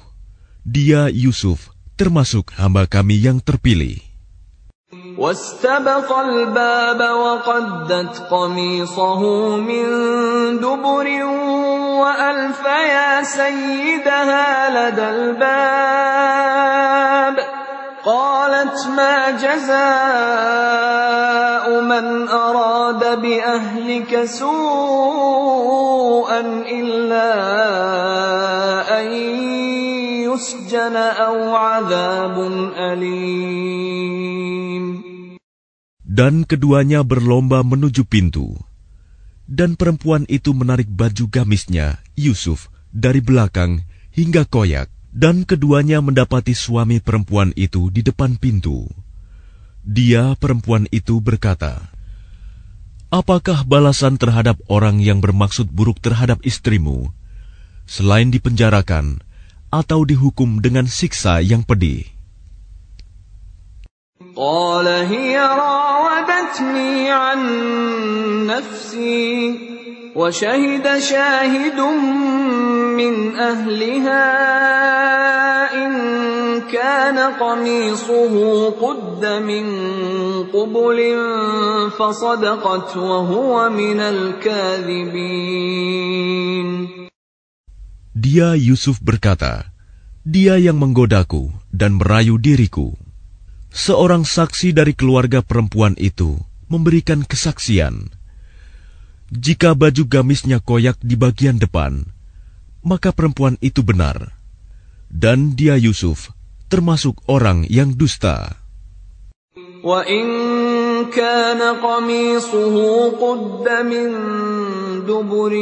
dia Yusuf termasuk hamba kami yang terpilih. واستبق الباب وقدت قميصه من دبر وألف يا سيدها لدى الباب قالت ما جزاء من أراد بأهلك سوءا إلا أن يسجن أو عذاب أليم Dan keduanya berlomba menuju pintu. Dan perempuan itu menarik baju gamisnya, Yusuf, dari belakang hingga koyak. Dan keduanya mendapati suami perempuan itu di depan pintu. Dia, perempuan itu, berkata, Apakah balasan terhadap orang yang bermaksud buruk terhadap istrimu, selain dipenjarakan atau dihukum dengan siksa yang pedih? قال هي راودتني عن نفسي وشهد شاهد من أهلها إن كان قميصه قد من قبل فصدقت وهو من الكاذبين Dia Yusuf berkata, Dia yang menggodaku dan merayu diriku. Seorang saksi dari keluarga perempuan itu memberikan kesaksian. Jika baju gamisnya koyak di bagian depan, maka perempuan itu benar. Dan dia Yusuf termasuk orang yang dusta. وإن كان قميصه قد من دبر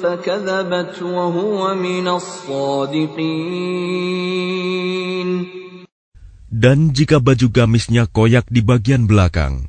فكذبت وهو من الصادقين Dan jika baju gamisnya koyak di bagian belakang,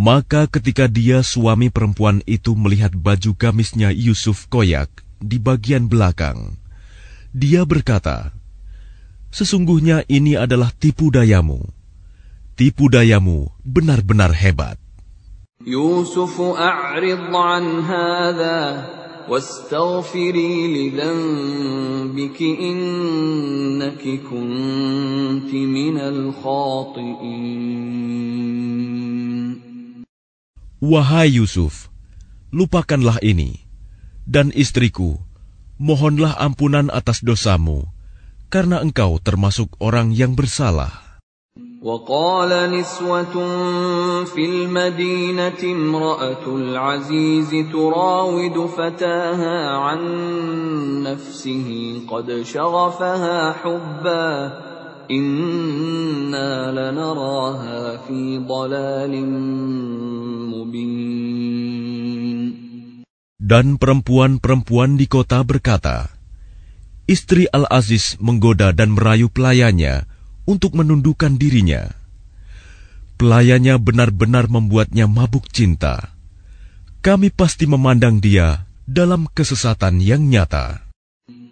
Maka ketika dia suami perempuan itu melihat baju gamisnya Yusuf koyak di bagian belakang, dia berkata, Sesungguhnya ini adalah tipu dayamu. Tipu dayamu benar-benar hebat. يوسف أعرض عن هذا واستغفري لذنبك إنك كنت من الخاطئين Wahai Yusuf, lupakanlah ini. Dan istriku, mohonlah ampunan atas dosamu, karena engkau termasuk orang yang bersalah. وقال نسوة في المدينة امرأة العزيز تراود فتاها عن نفسه قد شغفها حبا dan perempuan-perempuan di kota berkata, Istri Al-Aziz menggoda dan merayu pelayannya untuk menundukkan dirinya. Pelayannya benar-benar membuatnya mabuk cinta. Kami pasti memandang dia dalam kesesatan yang nyata.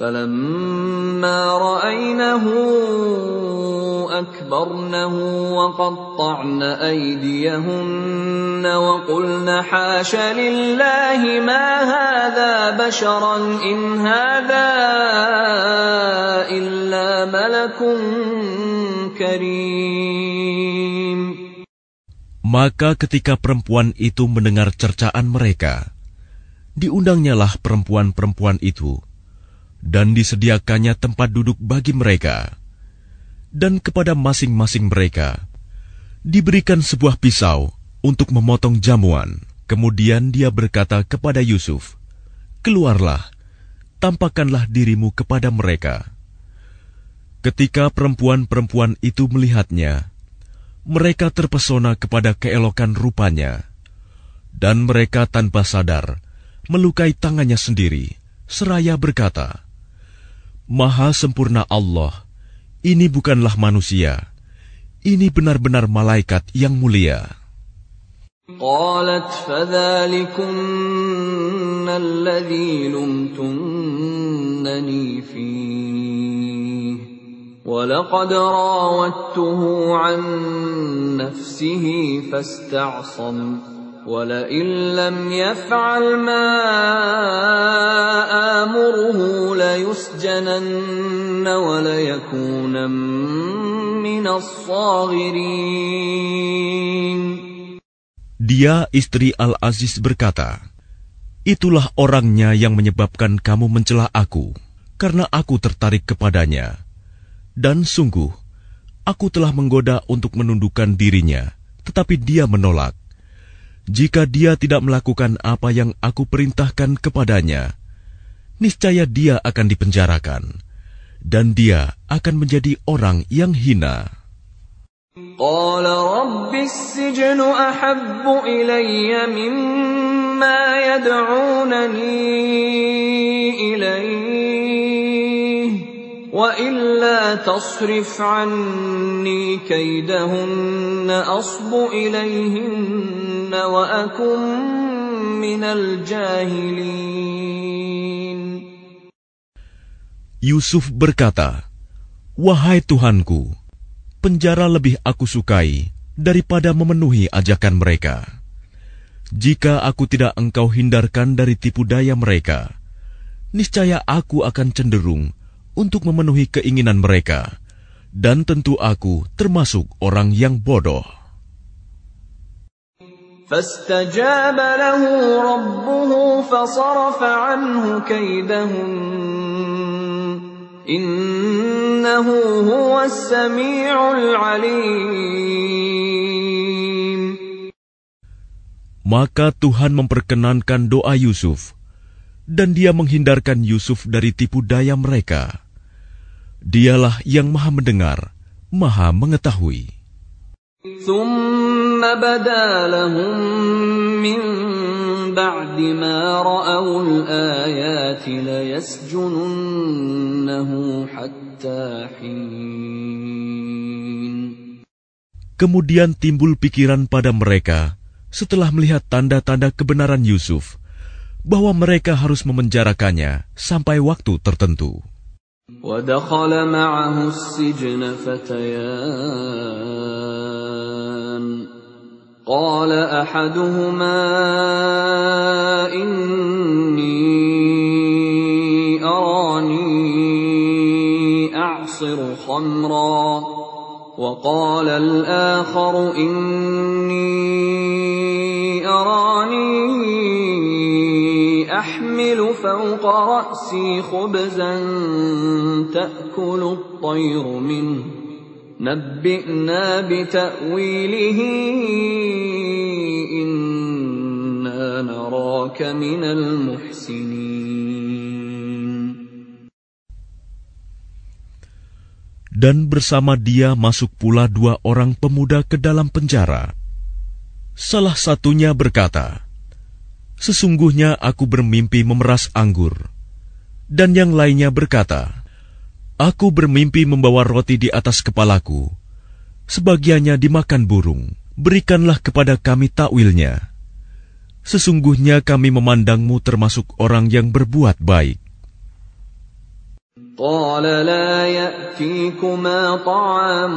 فلما رأينه أكبرنه وقطعن أيديهن وقلن حاش لله ما هذا بشرا إن هذا إلا ملك كريم Maka ketika perempuan itu mendengar cercaan mereka, diundangnyalah perempuan-perempuan itu, dan disediakannya tempat duduk bagi mereka. Dan kepada masing-masing mereka diberikan sebuah pisau untuk memotong jamuan. Kemudian dia berkata kepada Yusuf, "Keluarlah, tampakkanlah dirimu kepada mereka." Ketika perempuan-perempuan itu melihatnya, mereka terpesona kepada keelokan rupanya, dan mereka tanpa sadar melukai tangannya sendiri, seraya berkata, "Maha sempurna Allah, ini bukanlah manusia, ini benar-benar malaikat yang mulia." قالت فذلكن الذي لمتنني فيه ولقد راودته عن نفسه فاستعصم ولئن لم يفعل ما آمره ليسجنن وليكون من الصاغرين Dia istri Al-Aziz berkata, Itulah orangnya yang menyebabkan kamu mencela aku, karena aku tertarik kepadanya. Dan sungguh, aku telah menggoda untuk menundukkan dirinya, tetapi dia menolak. Jika dia tidak melakukan apa yang aku perintahkan kepadanya, niscaya dia akan dipenjarakan, dan dia akan menjadi orang yang hina. قال رب السجن أحب إلي مما يدعونني إليه وإلا تصرف عني كيدهن أصب إليهن وأكن من الجاهلين Yusuf berkata, "Wahai Tuhanku, penjara lebih aku sukai daripada memenuhi ajakan mereka. Jika aku tidak engkau hindarkan dari tipu daya mereka, niscaya aku akan cenderung untuk memenuhi keinginan mereka, dan tentu aku termasuk orang yang bodoh. فاستجاب له ربه فصرف عنه كيدهن إنه هو السميع العليم Maka Tuhan memperkenankan doa Yusuf, dan dia menghindarkan Yusuf dari tipu daya mereka. Dialah yang maha mendengar, maha mengetahui. ثم بدا لهم من بعد ما رأوا الآيات ليسجننه حتى حين Kemudian timbul pikiran pada mereka setelah melihat tanda-tanda kebenaran Yusuf bahwa mereka harus memenjarakannya sampai waktu tertentu. ودخل معه السجن فتيان. قال أحدهما إني أراني أعصر خمرا. وقال الآخر إني أراني احمل فوق راسي خبزا تاكل الطير منه نبئنا بتاويله انا نراك من المحسنين Dan bersama dia masuk pula dua orang pemuda ke dalam penjara. Salah satunya berkata, Sesungguhnya aku bermimpi memeras anggur. Dan yang lainnya berkata, Aku bermimpi membawa roti di atas kepalaku. Sebagiannya dimakan burung. Berikanlah kepada kami takwilnya. Sesungguhnya kami memandangmu termasuk orang yang berbuat baik. قال لا يأتيكما طعام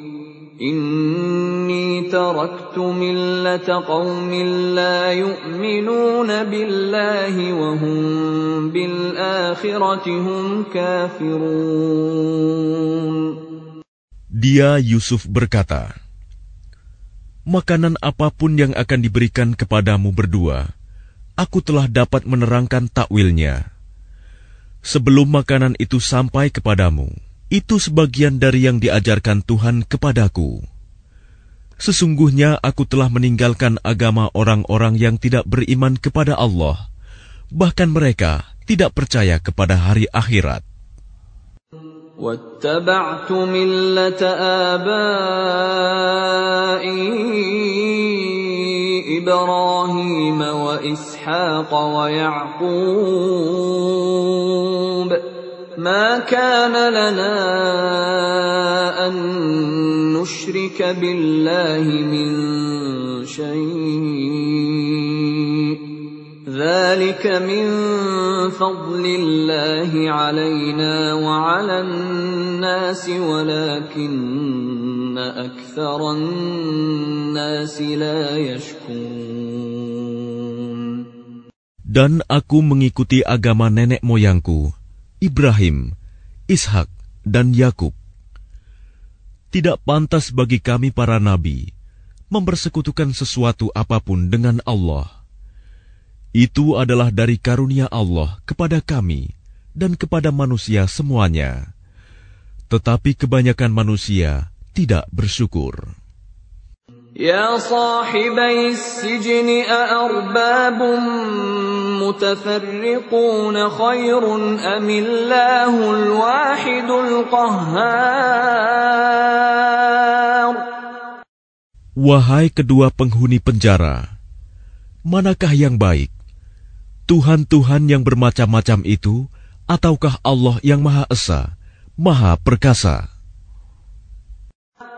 Inni taraktu millata qawmin la yu'minuna billahi wa hum bil kafirun. Dia Yusuf berkata, Makanan apa pun yang akan diberikan kepadamu berdua, aku telah dapat menerangkan takwilnya. Sebelum makanan itu sampai kepadamu, itu sebagian dari yang diajarkan Tuhan kepadaku. Sesungguhnya aku telah meninggalkan agama orang-orang yang tidak beriman kepada Allah, bahkan mereka tidak percaya kepada hari akhirat. واتبعت ملة آبائي إبراهيم وإسحاق ويعقوب ما كان لنا أن نشرك بالله من شيء. ذلك من فضل الله علينا وعلى الناس ولكن أكثر الناس لا يشكرون. Dan aku mengikuti agama nenek moyangku, Ibrahim, Ishak, dan Yakub. Tidak pantas bagi kami para nabi mempersekutukan sesuatu apa pun dengan Allah. Itu adalah dari karunia Allah kepada kami dan kepada manusia semuanya. Tetapi kebanyakan manusia tidak bersyukur. يا صاحبي السجن أأرباب متفرقون خير أم الله الواحد القهار Wahai kedua penghuni penjara, manakah yang baik? Tuhan-Tuhan yang bermacam-macam itu, ataukah Allah yang Maha Esa, Maha Perkasa?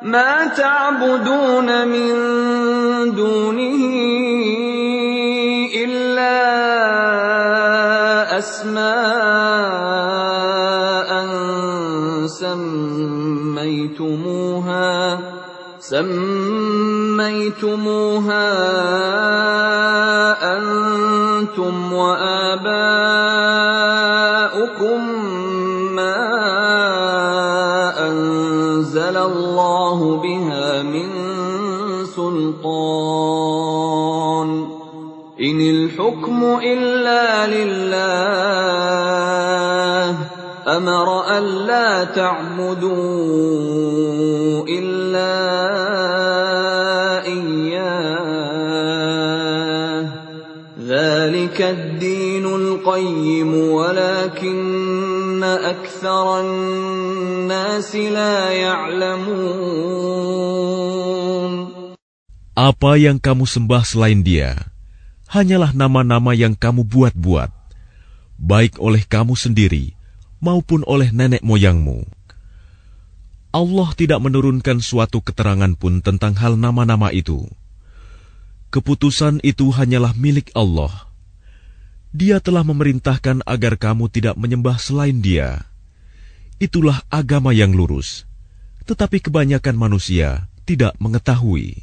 ما تعبدون من دونه إلا أسماء سميتموها سميتموها أنتم وآباؤكم ما الله بها من سلطان. إن الحكم إلا لله أمر الا تعبدوا إلا إياه. ذلك الدين القيم ولكن أكثر الناس Apa yang kamu sembah selain Dia hanyalah nama-nama yang kamu buat-buat, baik oleh kamu sendiri maupun oleh nenek moyangmu. Allah tidak menurunkan suatu keterangan pun tentang hal nama-nama itu. Keputusan itu hanyalah milik Allah. Dia telah memerintahkan agar kamu tidak menyembah selain Dia itulah agama yang lurus. Tetapi kebanyakan manusia tidak mengetahui.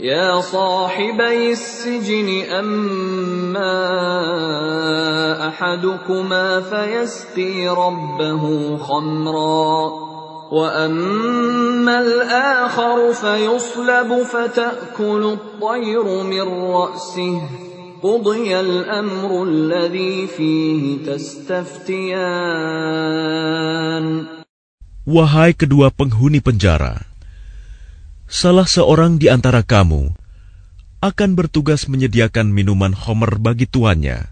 Ya sahibai sijin, amma ahadukuma fayasqi rabbahu khamra wa amma al-akhar fayuslab fatakulu at-tayru min ra'sihi قضي الأمر الذي فيه تستفتيان Wahai kedua penghuni penjara, salah seorang di antara kamu akan bertugas menyediakan minuman homer bagi tuannya.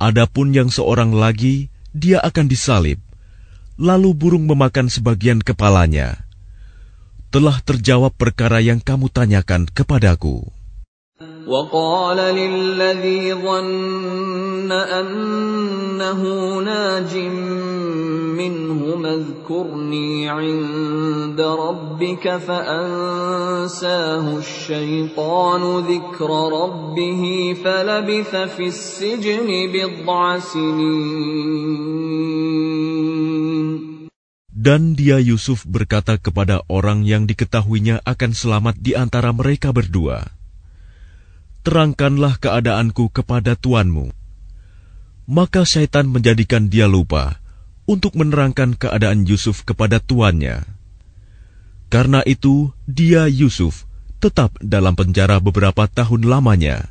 Adapun yang seorang lagi, dia akan disalib, lalu burung memakan sebagian kepalanya. Telah terjawab perkara yang kamu tanyakan kepadaku. وقال للذي ظن أنه ناج منهما اذكرني عند ربك فأنساه الشيطان ذكر ربه فلبث في السجن بضع سنين Dan dia Yusuf berkata kepada orang yang diketahuinya akan selamat di antara mereka berdua, Terangkanlah keadaanku kepada tuanmu. Maka syaitan menjadikan dia lupa untuk menerangkan keadaan Yusuf kepada tuannya. Karena itu, dia Yusuf tetap dalam penjara beberapa tahun lamanya.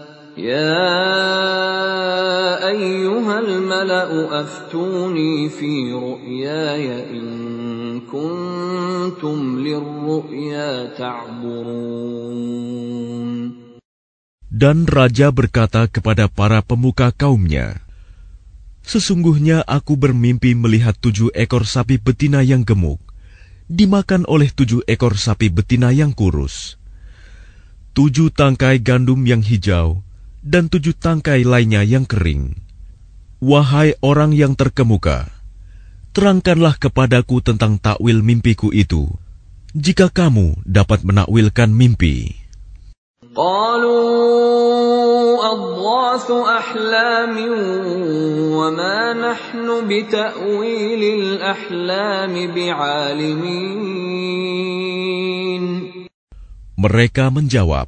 يا أيها الملأ أفتوني في رؤياي إن dan raja berkata kepada para pemuka kaumnya, Sesungguhnya aku bermimpi melihat tujuh ekor sapi betina yang gemuk, dimakan oleh tujuh ekor sapi betina yang kurus. Tujuh tangkai gandum yang hijau, dan tujuh tangkai lainnya yang kering. Wahai orang yang terkemuka! terangkanlah kepadaku tentang takwil mimpiku itu, jika kamu dapat menakwilkan mimpi. Mereka menjawab,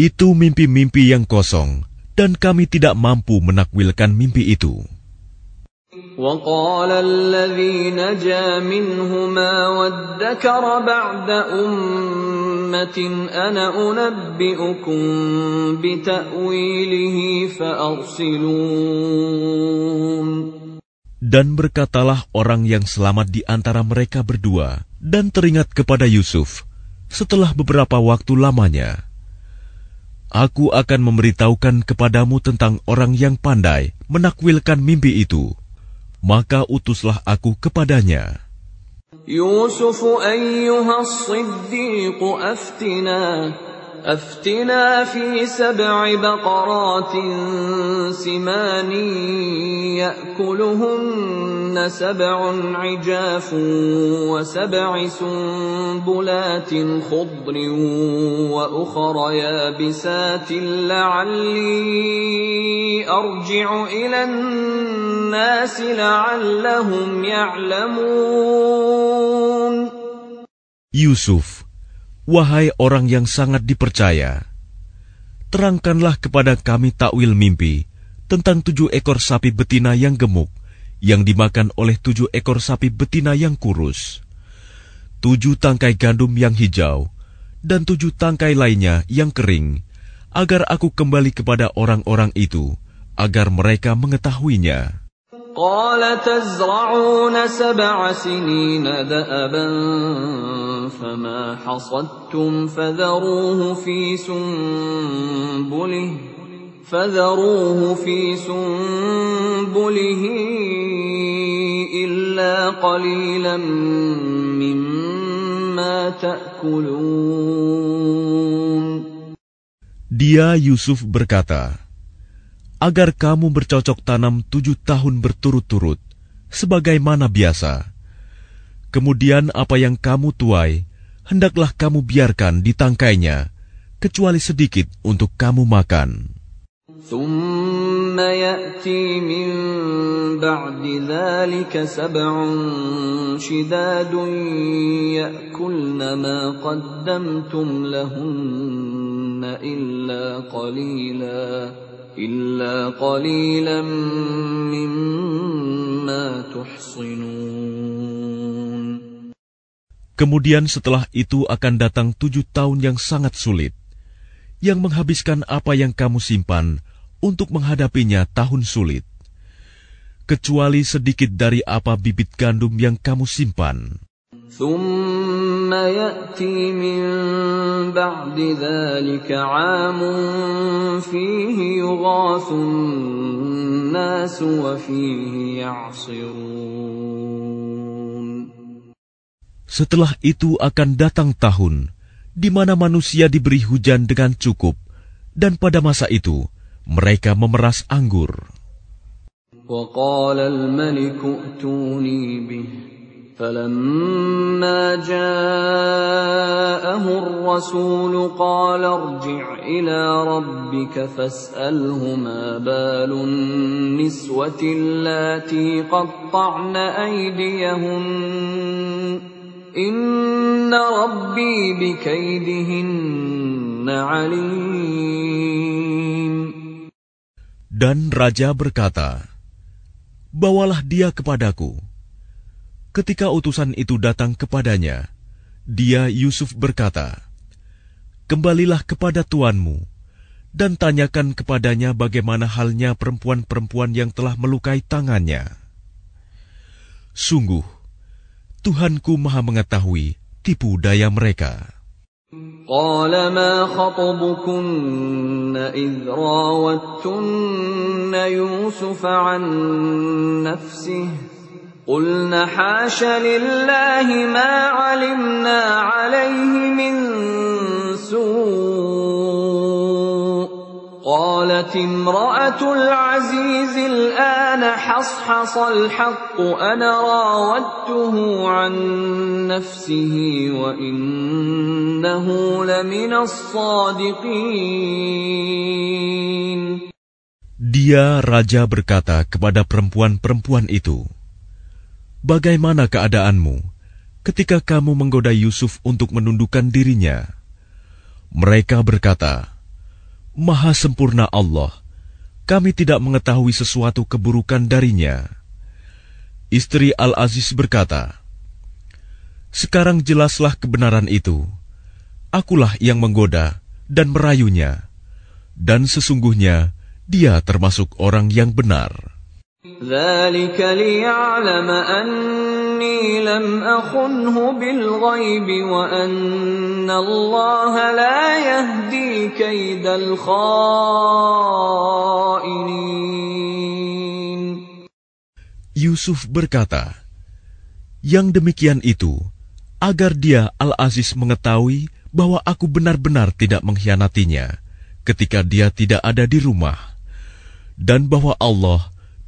Itu mimpi-mimpi yang kosong, dan kami tidak mampu menakwilkan mimpi itu. وقال الذي نجا منهما وادكر بعد أمة أنا أنبئكم بتأويله فأرسلون Dan berkatalah orang yang selamat di antara mereka berdua dan teringat kepada Yusuf setelah beberapa waktu lamanya. Aku akan memberitahukan kepadamu tentang orang yang pandai menakwilkan mimpi itu maka utuslah aku kepadanya. Yusuf ayyuha as-siddiq aftina أفتنا في سبع بقرات سمان يأكلهن سبع عجاف وسبع سنبلات خضر وأخر يابسات لعلي أرجع إلى الناس لعلهم يعلمون. يوسف Wahai orang yang sangat dipercaya, terangkanlah kepada kami takwil mimpi tentang tujuh ekor sapi betina yang gemuk yang dimakan oleh tujuh ekor sapi betina yang kurus, tujuh tangkai gandum yang hijau, dan tujuh tangkai lainnya yang kering, agar aku kembali kepada orang-orang itu, agar mereka mengetahuinya. قال تزرعون سبع سنين دأبا فما حصدتم فذروه في سنبله فذروه في سنبله إلا قليلا مما تأكلون. Dia Yusuf berkata, agar kamu bercocok tanam tujuh tahun berturut-turut, sebagaimana biasa. Kemudian apa yang kamu tuai, hendaklah kamu biarkan di tangkainya, kecuali sedikit untuk kamu makan. ثم يأتي من بعد ذلك سبع شداد يأكلن ما قدمتم لهن إلا قليلاً إلا قليلا مما تحصنون Kemudian setelah itu akan datang tujuh tahun yang sangat sulit, yang menghabiskan apa yang kamu simpan untuk menghadapinya tahun sulit, kecuali sedikit dari apa bibit gandum yang kamu simpan. ثم يأتي من بعد ذلك عام فيه يغاث الناس وفيه يعصرون Setelah itu akan datang tahun di mana manusia diberi hujan dengan cukup Dan pada masa itu, mereka memeras anggur. وقال الملك ائتوني به فلما جاءه الرسول قال ارجع إلى ربك فاسأله ما بال النسوة اللاتي قطعن أيديهن إن ربي بكيدهن عليم Dan raja berkata, Bawalah dia kepadaku. Ketika utusan itu datang kepadanya, dia Yusuf berkata, Kembalilah kepada tuanmu, dan tanyakan kepadanya bagaimana halnya perempuan-perempuan yang telah melukai tangannya. Sungguh, Tuhanku maha mengetahui tipu daya mereka. قال ما خطبكن إذ راوتن يوسف عن نفسه قلن حاش لله ما علمنا عليه من سوء. قالت امرأة العزيز الآن حصحص الحق أنا راودته عن نفسه وإنه لمن الصادقين. Dia raja berkata kepada perempuan-perempuan itu, Bagaimana keadaanmu ketika kamu menggoda Yusuf untuk menundukkan dirinya? Mereka berkata, Maha sempurna Allah, kami tidak mengetahui sesuatu keburukan darinya. Istri Al-Aziz berkata, Sekarang jelaslah kebenaran itu. Akulah yang menggoda dan merayunya. Dan sesungguhnya, dia termasuk orang yang benar. ذلك ليعلم أني لم أخنه بالغيب وأن الله لا يهدي كيد الخائنين Yusuf berkata, Yang demikian itu, agar dia Al-Aziz mengetahui bahwa aku benar-benar tidak mengkhianatinya ketika dia tidak ada di rumah, dan bahwa Allah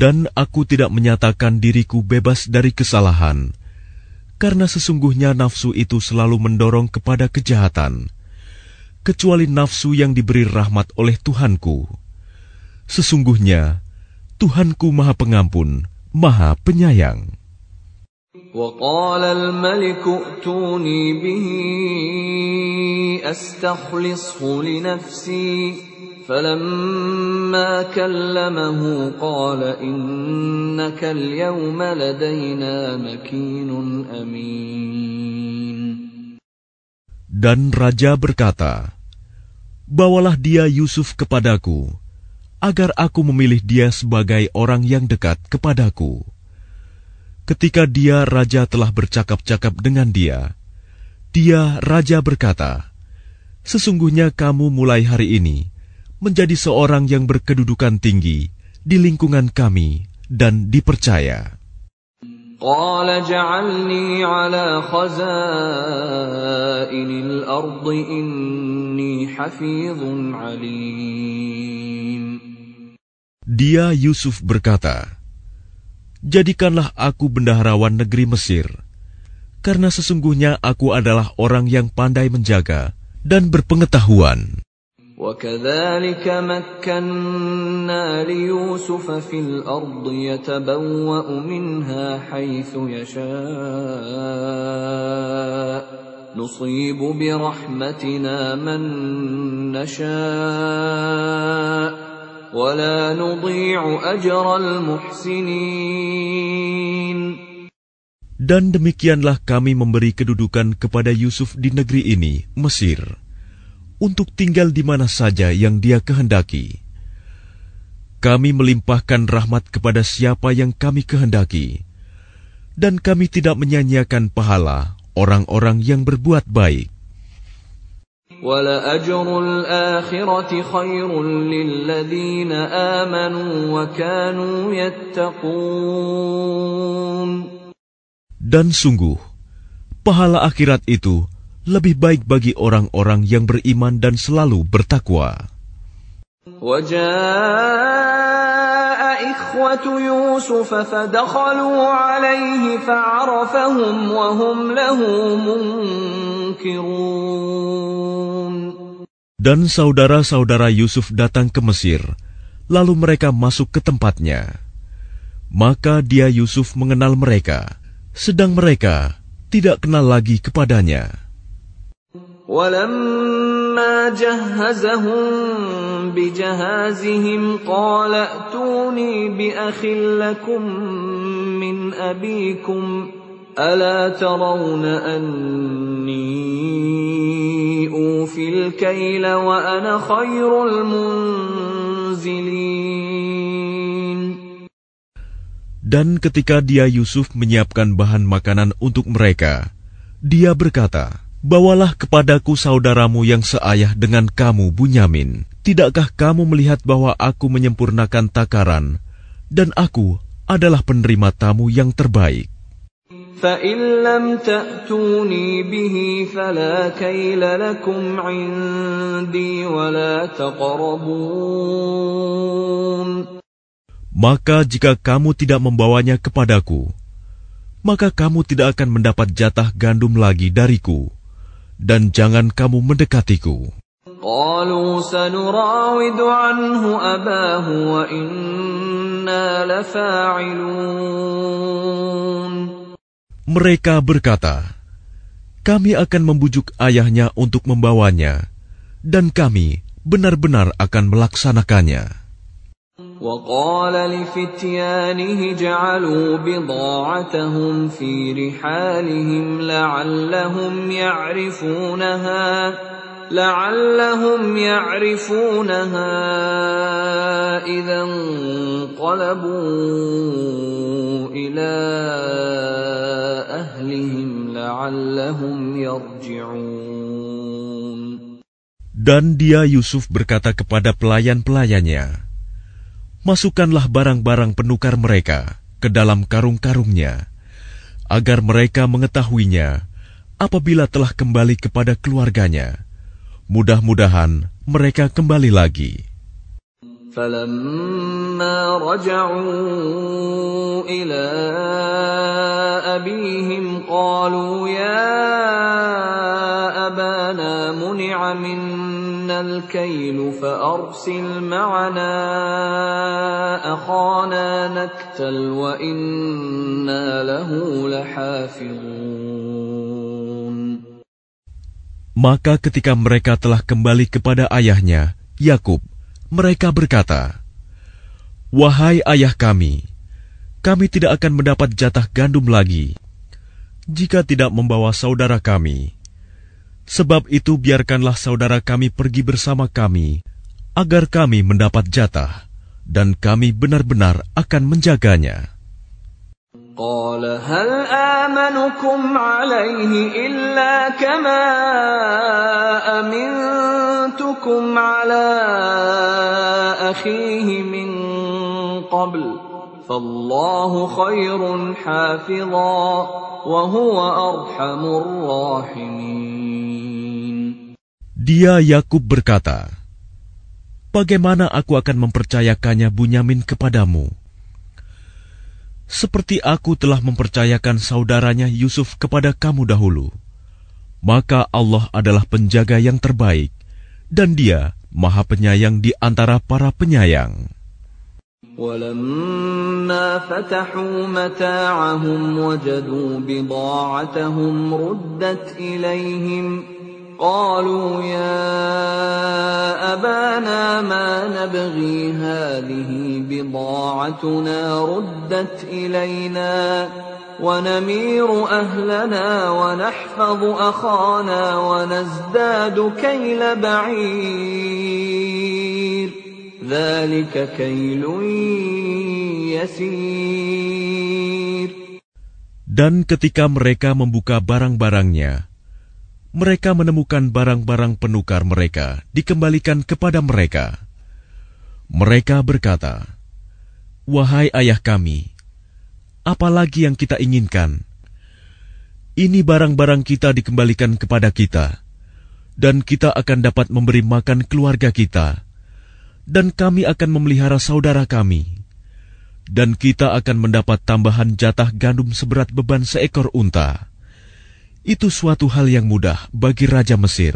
Dan aku tidak menyatakan diriku bebas dari kesalahan, karena sesungguhnya nafsu itu selalu mendorong kepada kejahatan, kecuali nafsu yang diberi rahmat oleh Tuhanku. Sesungguhnya, Tuhanku Maha Pengampun, Maha Penyayang. وقال الملك ائتوني به استخلصه لنفسي فلما كلمه قال انك اليوم لدينا مكين امين Dan raja berkata, Bawalah dia Yusuf kepadaku, agar aku memilih dia sebagai orang yang dekat kepadaku. Ketika dia raja telah bercakap-cakap dengan dia, dia raja berkata, Sesungguhnya kamu mulai hari ini menjadi seorang yang berkedudukan tinggi di lingkungan kami dan dipercaya. قال اجعلني على خزائن الارض اني حفيظ عليم Dia Yusuf berkata, Jadikanlah aku bendaharawan negeri Mesir, karena sesungguhnya aku adalah orang yang pandai menjaga dan berpengetahuan. وكذلك مكنا ليوسف في الأرض يتبوأ منها حيث يشاء. نصيب برحمتنا من نشاء. ولا نضيع أجر المحسنين. Dan demikianlah kami memberi kedudukan kepada Yusuf di negeri ini, Mesir, untuk tinggal di mana saja yang Dia kehendaki. Kami melimpahkan rahmat kepada siapa yang kami kehendaki, dan kami tidak menyanyiakan pahala orang-orang yang berbuat baik. Dan sungguh, pahala akhirat itu lebih baik bagi orang-orang yang beriman dan selalu bertakwa. وجاء إخوة يوسف فدخلوا عليه فعرفهم وهم له منكرون Dan saudara-saudara Yusuf datang ke Mesir, lalu mereka masuk ke tempatnya. Maka dia Yusuf mengenal mereka, sedang mereka tidak kenal lagi kepadanya. ولما جهزهم بجهازهم قال ائتوني باخ لكم من ابيكم الا ترون اني اوفي الكيل وانا خير المنزلين Dan ketika dia Yusuf menyiapkan bahan makanan untuk mereka, dia berkata, Bawalah kepadaku saudaramu yang seayah dengan kamu, Bunyamin. Tidakkah kamu melihat bahwa aku menyempurnakan takaran, dan aku adalah penerima tamu yang terbaik? Maka jika kamu tidak membawanya kepadaku, maka kamu tidak akan mendapat jatah gandum lagi dariku dan jangan kamu mendekatiku. Mereka berkata, kami akan membujuk ayahnya untuk membawanya, dan kami benar-benar akan melaksanakannya. وقال لفتيانه جعلوا بضاعتهم في رحالهم لعلهم يعرفونها لعلهم يعرفونها إذا انقلبوا إلى أهلهم لعلهم يرجعون. Dan dia Yusuf berkata kepada pelayan-pelayannya, Masukkanlah barang-barang penukar mereka ke dalam karung-karungnya, agar mereka mengetahuinya apabila telah kembali kepada keluarganya. Mudah-mudahan mereka kembali lagi. فلما رجعوا إلى أبيهم قالوا يا أبانا منع منا الكيل فأرسل معنا أخانا نكتل وإنا له لحافظون Maka ketika mereka telah kembali kepada ayahnya, Yakub, mereka berkata, "Wahai ayah kami, kami tidak akan mendapat jatah gandum lagi jika tidak membawa saudara kami. Sebab itu biarkanlah saudara kami pergi bersama kami, agar kami mendapat jatah, dan kami benar-benar akan menjaganya." قال هل آمنكم عليه إلا كما أمنتكم على أخيه من قبل فالله خير حافظا وهو أرحم الراحمين. Dia Yakub berkata, Bagaimana aku akan mempercayakannya Bunyamin kepadamu? Seperti aku telah mempercayakan saudaranya Yusuf kepada kamu dahulu, maka Allah adalah penjaga yang terbaik, dan Dia Maha Penyayang di antara para penyayang. ولما فتحوا متاعهم وجدوا بضاعتهم ردت إليهم قالوا يا أبانا ما نبغي هذه بضاعتنا ردت إلينا ونمير أهلنا ونحفظ أخانا ونزداد كيل بعير Dan ketika mereka membuka barang-barangnya, mereka menemukan barang-barang penukar mereka dikembalikan kepada mereka. Mereka berkata, "Wahai ayah kami, apalagi yang kita inginkan? Ini barang-barang kita dikembalikan kepada kita, dan kita akan dapat memberi makan keluarga kita, dan kami akan memelihara saudara kami." dan kita akan mendapat tambahan jatah gandum seberat beban seekor unta. Itu suatu hal yang mudah bagi Raja Mesir.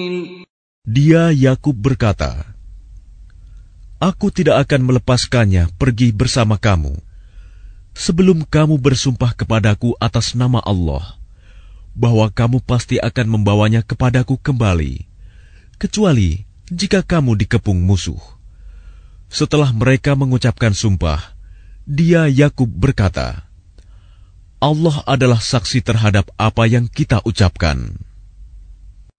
Dia Yakub berkata, Aku tidak akan melepaskannya pergi bersama kamu sebelum kamu bersumpah kepadaku atas nama Allah bahwa kamu pasti akan membawanya kepadaku kembali, kecuali jika kamu dikepung musuh. Setelah mereka mengucapkan sumpah, dia Yakub berkata, Allah adalah saksi terhadap apa yang kita ucapkan.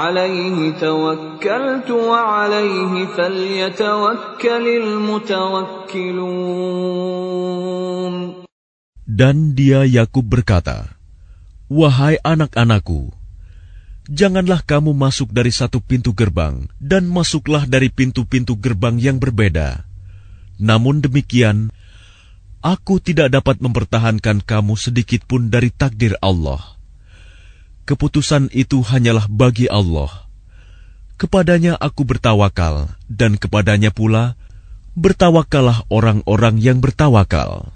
عليه توكلت وعليه فليتوكل المتوكلون Dan dia Yakub berkata, Wahai anak-anakku, janganlah kamu masuk dari satu pintu gerbang dan masuklah dari pintu-pintu gerbang yang berbeda. Namun demikian, aku tidak dapat mempertahankan kamu sedikit pun dari takdir Allah keputusan itu hanyalah bagi Allah. Kepadanya aku bertawakal, dan kepadanya pula bertawakallah orang-orang yang bertawakal.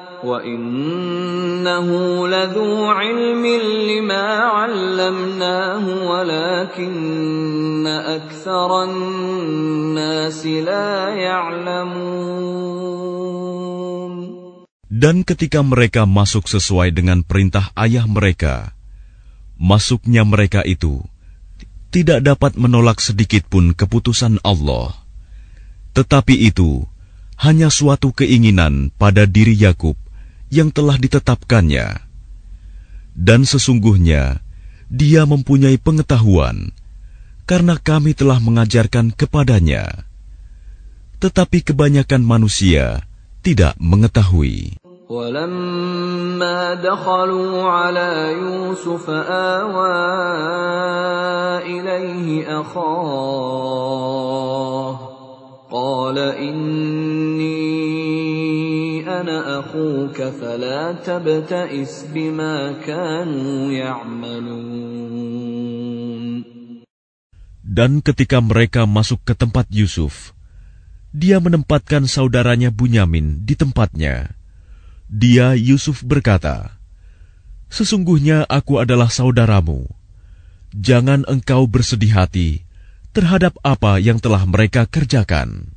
وإنه لذو علم لما علمناه ولكن أكثر الناس لا يعلمون Dan ketika mereka masuk sesuai dengan perintah ayah mereka, masuknya mereka itu tidak dapat menolak sedikit pun keputusan Allah. Tetapi itu hanya suatu keinginan pada diri Yakub yang telah ditetapkannya. Dan sesungguhnya dia mempunyai pengetahuan karena kami telah mengajarkan kepadanya. Tetapi kebanyakan manusia tidak mengetahui. ولما دخلوا على يوسف آوى إليه أخاه قال إني أنا أخوك فلا تبتئس بما كانوا يعملون Dan ketika mereka masuk ke tempat Yusuf, dia menempatkan saudaranya Bunyamin di tempatnya. Dia Yusuf berkata, Sesungguhnya aku adalah saudaramu. Jangan engkau bersedih hati terhadap apa yang telah mereka kerjakan.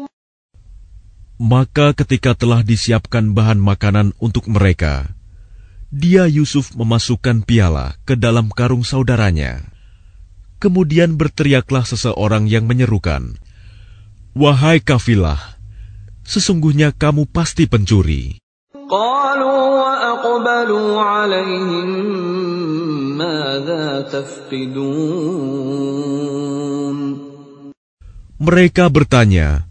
Maka ketika telah disiapkan bahan makanan untuk mereka, dia Yusuf memasukkan piala ke dalam karung saudaranya. Kemudian berteriaklah seseorang yang menyerukan, "Wahai kafilah, sesungguhnya kamu pasti pencuri." Mereka bertanya,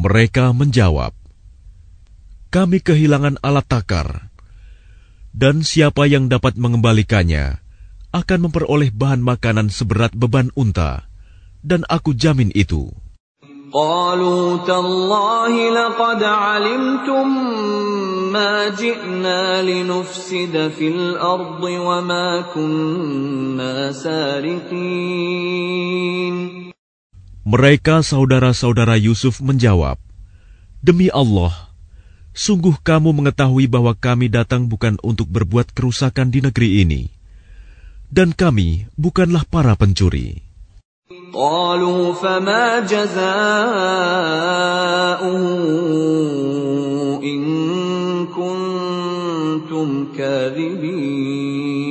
Mereka menjawab, "Kami kehilangan alat takar, dan siapa yang dapat mengembalikannya akan memperoleh bahan makanan seberat beban unta, dan aku jamin itu." قالوا تالله لقد علمتم ما جئنا لنفسد في الأرض وما كنا سارقين Mereka saudara-saudara Yusuf menjawab, "Demi Allah, sungguh kamu mengetahui bahwa kami datang bukan untuk berbuat kerusakan di negeri ini, dan kami bukanlah para pencuri." قالوا فما جزاؤه إن كنتم كاذبين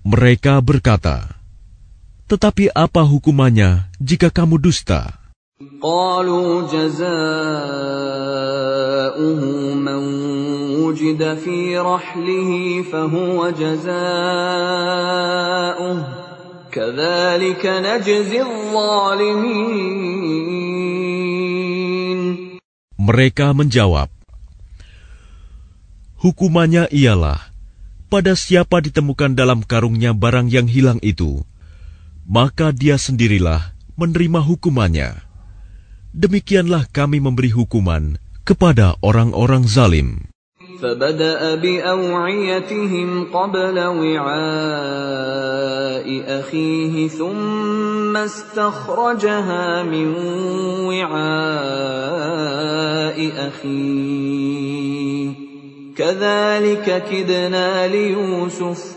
Mereka berkata, "Tetapi apa hukumannya jika kamu dusta?" قالوا جزاؤه من وجد في رحله فهو جزاؤه كذلك نجزي الظالمين Mereka menjawab, "Hukumannya ialah pada siapa ditemukan dalam karungnya barang yang hilang itu, maka dia sendirilah menerima hukumannya. Demikianlah kami memberi hukuman kepada orang-orang zalim." فبدأ بأوعيتهم قبل وعاء أخيه ثم استخرجها من وعاء أخيه كذلك كدنا ليوسف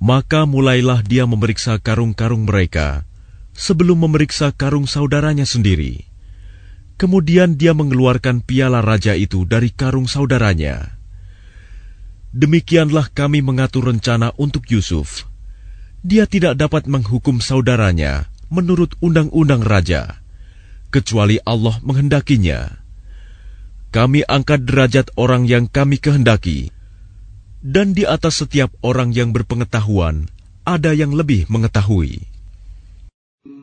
Maka mulailah dia memeriksa karung-karung mereka sebelum memeriksa karung saudaranya sendiri. Kemudian dia mengeluarkan piala raja itu dari karung saudaranya. Demikianlah kami mengatur rencana untuk Yusuf. Dia tidak dapat menghukum saudaranya menurut undang-undang raja, kecuali Allah menghendakinya. Kami angkat derajat orang yang kami kehendaki, dan di atas setiap orang yang berpengetahuan ada yang lebih mengetahui.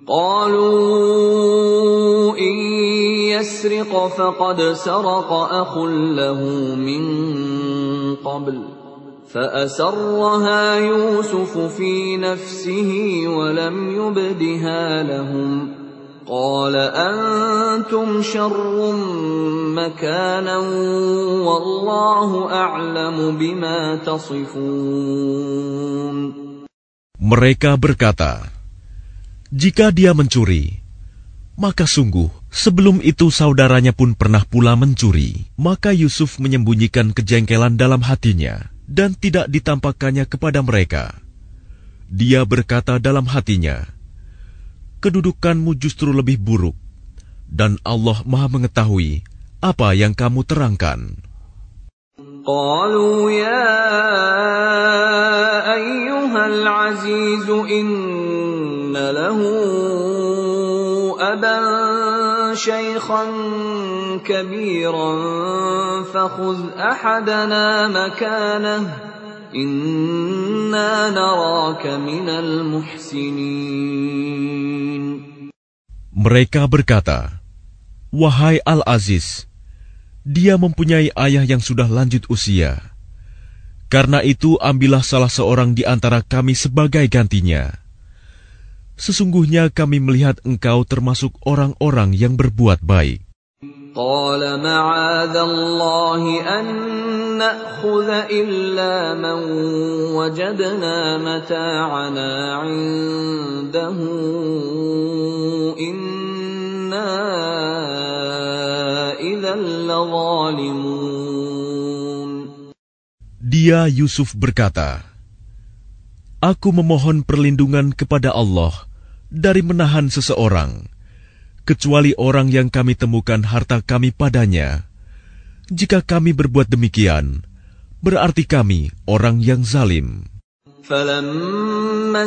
قالوا إن يسرق فقد سرق أخ له من قبل فأسرها يوسف في نفسه ولم يبدها لهم قال أنتم شر مكانا والله أعلم بما تصفون Mereka berkata, "Jika dia mencuri, maka sungguh sebelum itu saudaranya pun pernah pula mencuri." Maka Yusuf menyembunyikan kejengkelan dalam hatinya dan tidak ditampakkannya kepada mereka. Dia berkata dalam hatinya, "Kedudukanmu justru lebih buruk, dan Allah Maha Mengetahui apa yang kamu terangkan? قالوا يا أيها العزيز إن له أبا شيخا كبيرا فخذ أحدنا مكانه mereka berkata, Wahai Al-Aziz, dia mempunyai ayah yang sudah lanjut usia. Karena itu ambillah salah seorang di antara kami sebagai gantinya. Sesungguhnya kami melihat engkau termasuk orang-orang yang berbuat baik. قال معاذ الله أن نأخذ إلا من وجدنا متاعنا عنده إنا إذا لظالمون Dia Yusuf berkata, Aku memohon perlindungan kepada Allah dari menahan seseorang, kecuali orang yang kami temukan harta kami padanya. Jika kami berbuat demikian, berarti kami orang yang zalim. فلما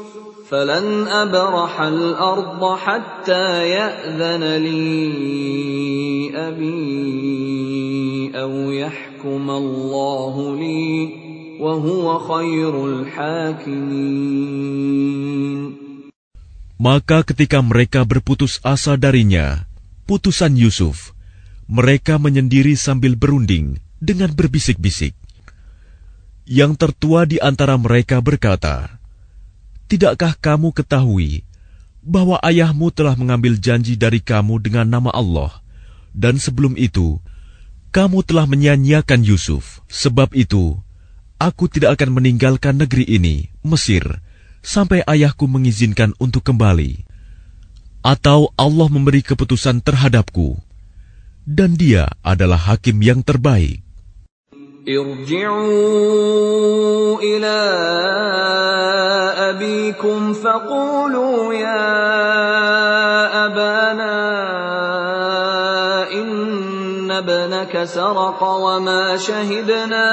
فلن أبرح الأرض حتى يأذن لي أبي أو يحكم الله لي وهو خير الحاكمين Maka ketika mereka berputus asa darinya, putusan Yusuf, mereka menyendiri sambil berunding dengan berbisik-bisik. Yang tertua di antara mereka berkata, Tidakkah kamu ketahui bahwa ayahmu telah mengambil janji dari kamu dengan nama Allah, dan sebelum itu kamu telah menyanyiakan Yusuf? Sebab itu, aku tidak akan meninggalkan negeri ini, Mesir, sampai ayahku mengizinkan untuk kembali, atau Allah memberi keputusan terhadapku, dan Dia adalah hakim yang terbaik. Irji'u ila أبيكم فقولوا يا أبانا إن ابنك سرق وما شهدنا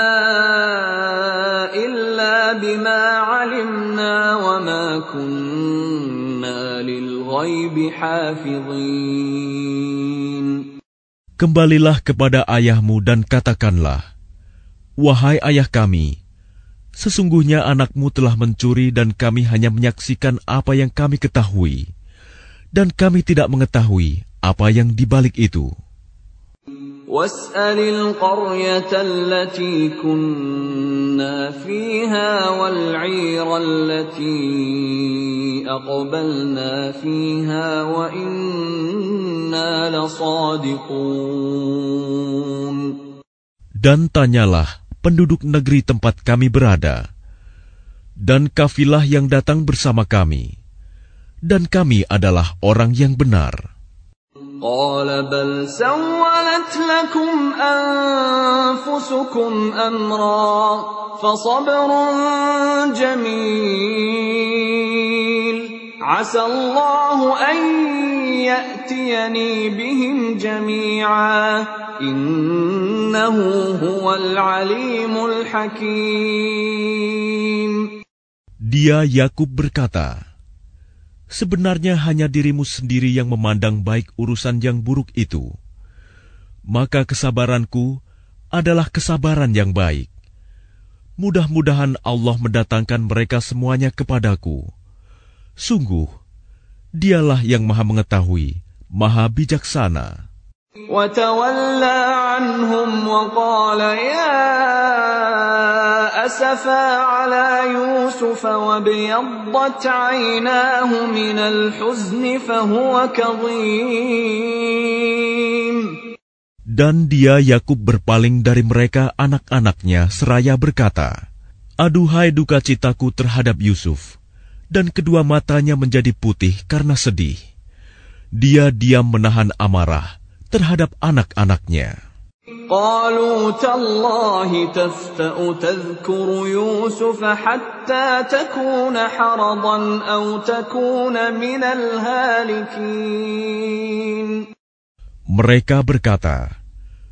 إلا بما علمنا وما كنا للغيب حافظين. Kembalilah kepada ayahmu dan katakanlah, Wahai ayah kami, sesungguhnya anakmu telah mencuri dan kami hanya menyaksikan apa yang kami ketahui, dan kami tidak mengetahui apa yang dibalik itu. واسأل القرية التي كنا فيها والعير التي أقبلنا فيها وإنا لصادقون Dan tanyalah penduduk negeri tempat kami berada, dan kafilah yang datang bersama kami, dan kami adalah orang yang benar. قال بل سولت لكم أنفسكم أمرا فصبر جميل عسى الله أن يأتيني بهم جميعا إنه هو العليم الحكيم Dia Yakub berkata, Sebenarnya hanya dirimu sendiri yang memandang baik urusan yang buruk itu. Maka kesabaranku adalah kesabaran yang baik. Mudah-mudahan Allah mendatangkan mereka semuanya kepadaku. Sungguh, dialah yang maha mengetahui, maha bijaksana. وتولى عنهم وقال يا أسفا على يوسف وابيضت عيناه من الحزن فهو كظيم Dan dia Yakub berpaling dari mereka anak-anaknya seraya berkata, Aduhai duka citaku terhadap Yusuf, dan kedua matanya menjadi putih karena sedih. Dia diam menahan amarah terhadap anak-anaknya. قالوا تالله تفتأ تذكر يوسف حتى تكون حرضا أو تكون من الهالكين Mereka berkata,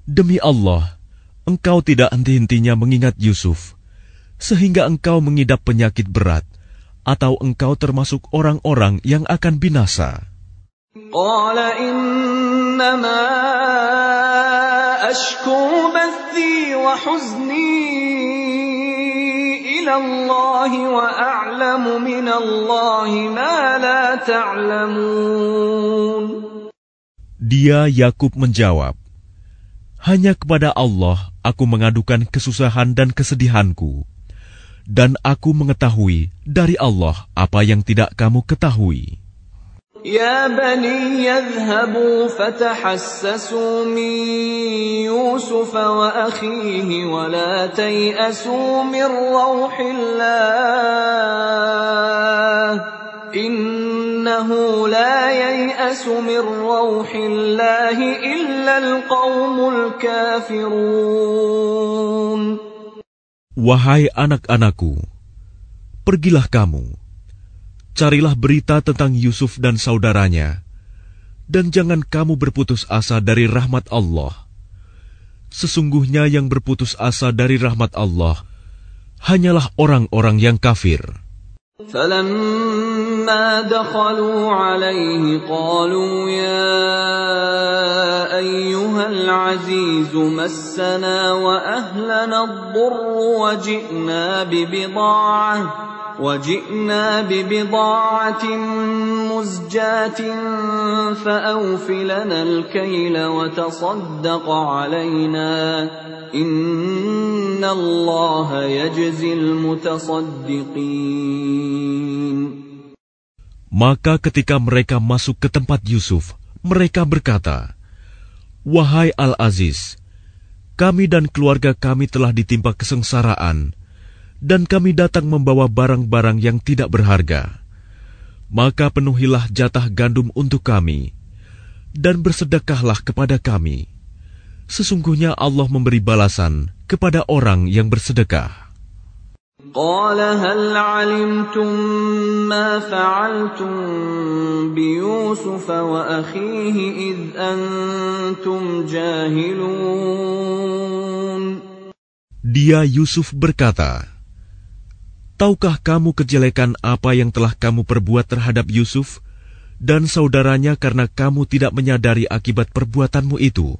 Demi Allah, engkau tidak henti-hentinya mengingat Yusuf, sehingga engkau mengidap penyakit berat, atau engkau termasuk orang-orang yang akan binasa? Dia Yakub menjawab, Hanya kepada Allah aku mengadukan kesusahan dan kesedihanku. dan aku mengetahui dari Allah apa yang tidak kamu ketahui. Ya bani yadhhabu fatahassasu min Yusuf wa akhihi wa la tay'asu min rawhillah. Innahu la yayasu min rawhillah illa alqawmul kafirun. الكافرون Wahai anak-anakku, pergilah kamu, carilah berita tentang Yusuf dan saudaranya, dan jangan kamu berputus asa dari rahmat Allah. Sesungguhnya yang berputus asa dari rahmat Allah hanyalah orang-orang yang kafir. فلما دخلوا عليه قالوا يا أيها العزيز مسنا وأهلنا الضر وجئنا ببضاعة وجئنا ببضاعة مزجاة فأوف لنا الكيل وتصدق علينا إن الله يجزي المتصدقين Maka ketika mereka masuk ke tempat Yusuf, mereka berkata, Wahai Al-Aziz, kami dan keluarga kami telah ditimpa kesengsaraan, dan kami datang membawa barang-barang yang tidak berharga. Maka penuhilah jatah gandum untuk kami, dan bersedekahlah kepada kami. Sesungguhnya Allah memberi balasan kepada orang yang bersedekah. قال هل علمتم ما فعلتم بيوسف وأخيه إذ أنتم جاهلون Dia Yusuf berkata, Tahukah kamu kejelekan apa yang telah kamu perbuat terhadap Yusuf dan saudaranya karena kamu tidak menyadari akibat perbuatanmu itu?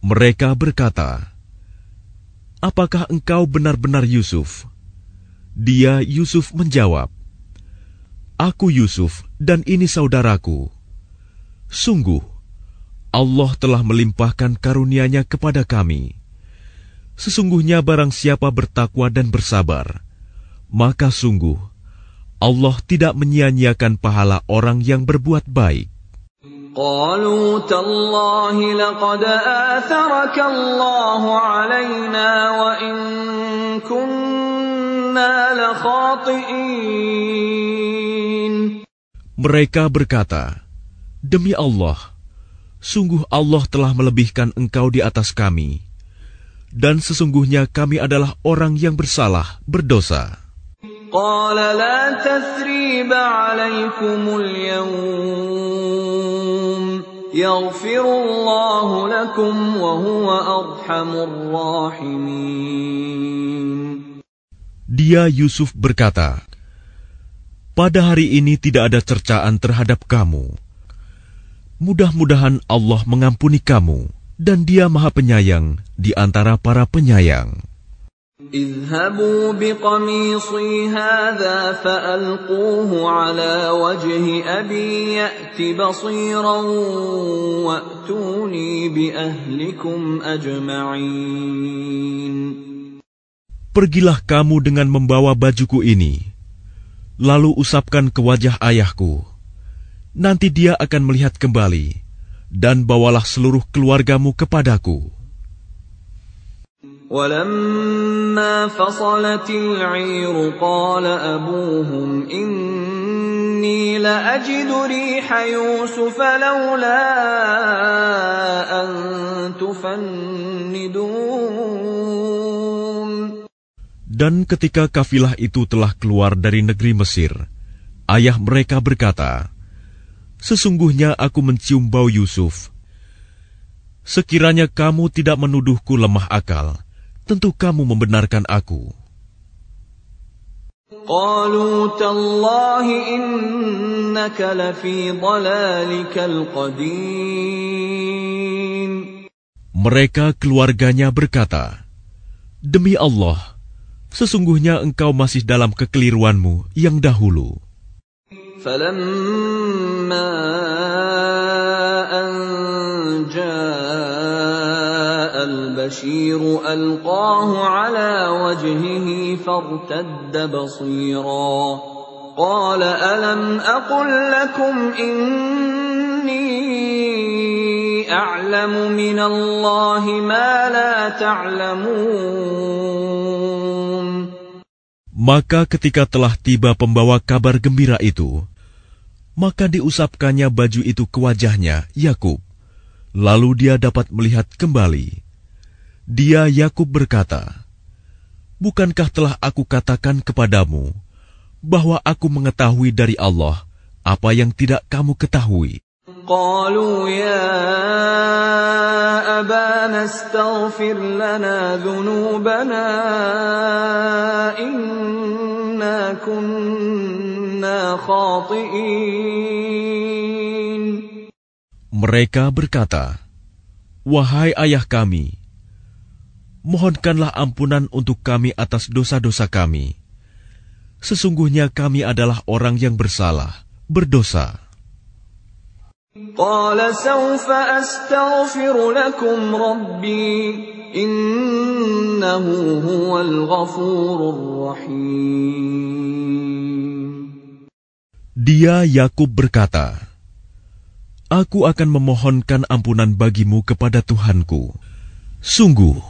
Mereka berkata, Apakah engkau benar-benar Yusuf? Dia Yusuf menjawab, Aku Yusuf dan ini saudaraku. Sungguh, Allah telah melimpahkan karunia-Nya kepada kami. Sesungguhnya barang siapa bertakwa dan bersabar, maka sungguh Allah tidak menyia-nyiakan pahala orang yang berbuat baik. قالوا تالله لقد آثرك الله علينا وإن كنا لخاطئين Mereka berkata, Demi Allah, sungguh Allah telah melebihkan engkau di atas kami, dan sesungguhnya kami adalah orang yang bersalah, berdosa. قال لا تثريب عليكم اليوم يغفر الله لكم وهو أرحم الراحمين. Dia Yusuf berkata, Pada hari ini tidak ada cercaan terhadap kamu. Mudah-mudahan Allah mengampuni kamu dan Dia Maha Penyayang di antara para penyayang. اذهبوا بقميصي هذا فألقوه على وجه أبي يأت بصيرا وأتوني بأهلكم أجمعين Pergilah kamu dengan membawa bajuku ini, lalu usapkan ke wajah ayahku. Nanti dia akan melihat kembali, dan bawalah seluruh keluargamu kepadaku. ولما فصلت العير قال أبوهم إني لأجد ريح يوسف لولا أن تفندون Dan ketika kafilah itu telah keluar dari negeri Mesir, ayah mereka berkata, Sesungguhnya aku mencium bau Yusuf. Sekiranya kamu tidak menuduhku lemah akal, tentu kamu membenarkan aku. قالوا تالله إنك لفي ضلالك القديم Mereka keluarganya berkata, Demi Allah, sesungguhnya engkau masih dalam kekeliruanmu yang dahulu. فلما أن جاء البشير ألقاه على وجهه فارتد بصيرا قال ألم أقل لكم إني أعلم من الله ما لا تعلمون Maka ketika telah tiba pembawa kabar gembira itu, maka diusapkannya baju itu ke wajahnya, Yakub. Lalu dia dapat melihat kembali. Dia Yakub berkata, Bukankah telah aku katakan kepadamu bahwa aku mengetahui dari Allah apa yang tidak kamu ketahui? قالوا يا أبانا استغفر لنا ذنوبنا إنا كنا خاطئين Mereka berkata, Wahai ayah kami, mohonkanlah ampunan untuk kami atas dosa-dosa kami. Sesungguhnya kami adalah orang yang bersalah, berdosa. Dia Yakub berkata, Aku akan memohonkan ampunan bagimu kepada Tuhanku. Sungguh,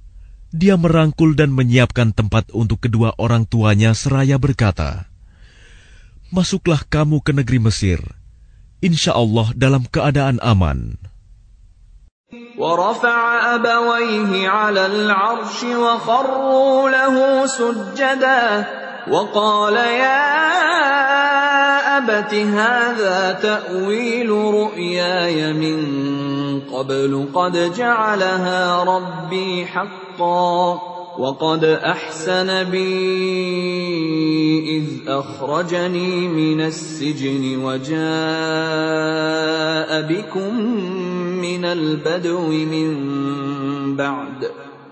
dia merangkul dan menyiapkan tempat untuk kedua orang tuanya seraya berkata, Masuklah kamu ke negeri Mesir, insya Allah dalam keadaan aman. ورفع أبويه على العرش وخروا له سجدا وقال يا أبت هذا تأويل رؤياي من قبل قد جعلها ربي حقا وقد أحسن بي إذ أخرجني من السجن وجاء بكم من البدو من بعد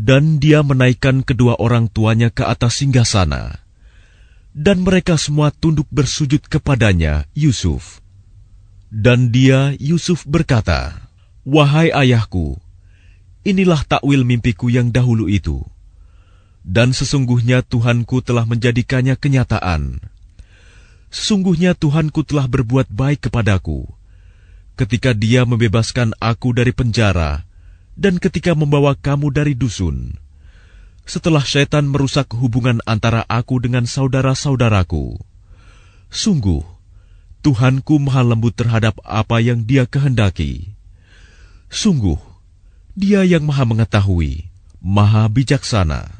Dan dia menaikkan kedua orang tuanya ke atas singgasana. Dan mereka semua tunduk bersujud kepadanya, Yusuf. Dan dia, Yusuf berkata, Wahai ayahku, inilah takwil mimpiku yang dahulu itu. Dan sesungguhnya Tuhanku telah menjadikannya kenyataan. Sesungguhnya Tuhanku telah berbuat baik kepadaku ketika Dia membebaskan aku dari penjara dan ketika membawa kamu dari dusun. Setelah setan merusak hubungan antara aku dengan saudara-saudaraku, sungguh Tuhanku maha lembut terhadap apa yang Dia kehendaki. Sungguh, Dia yang maha mengetahui, maha bijaksana.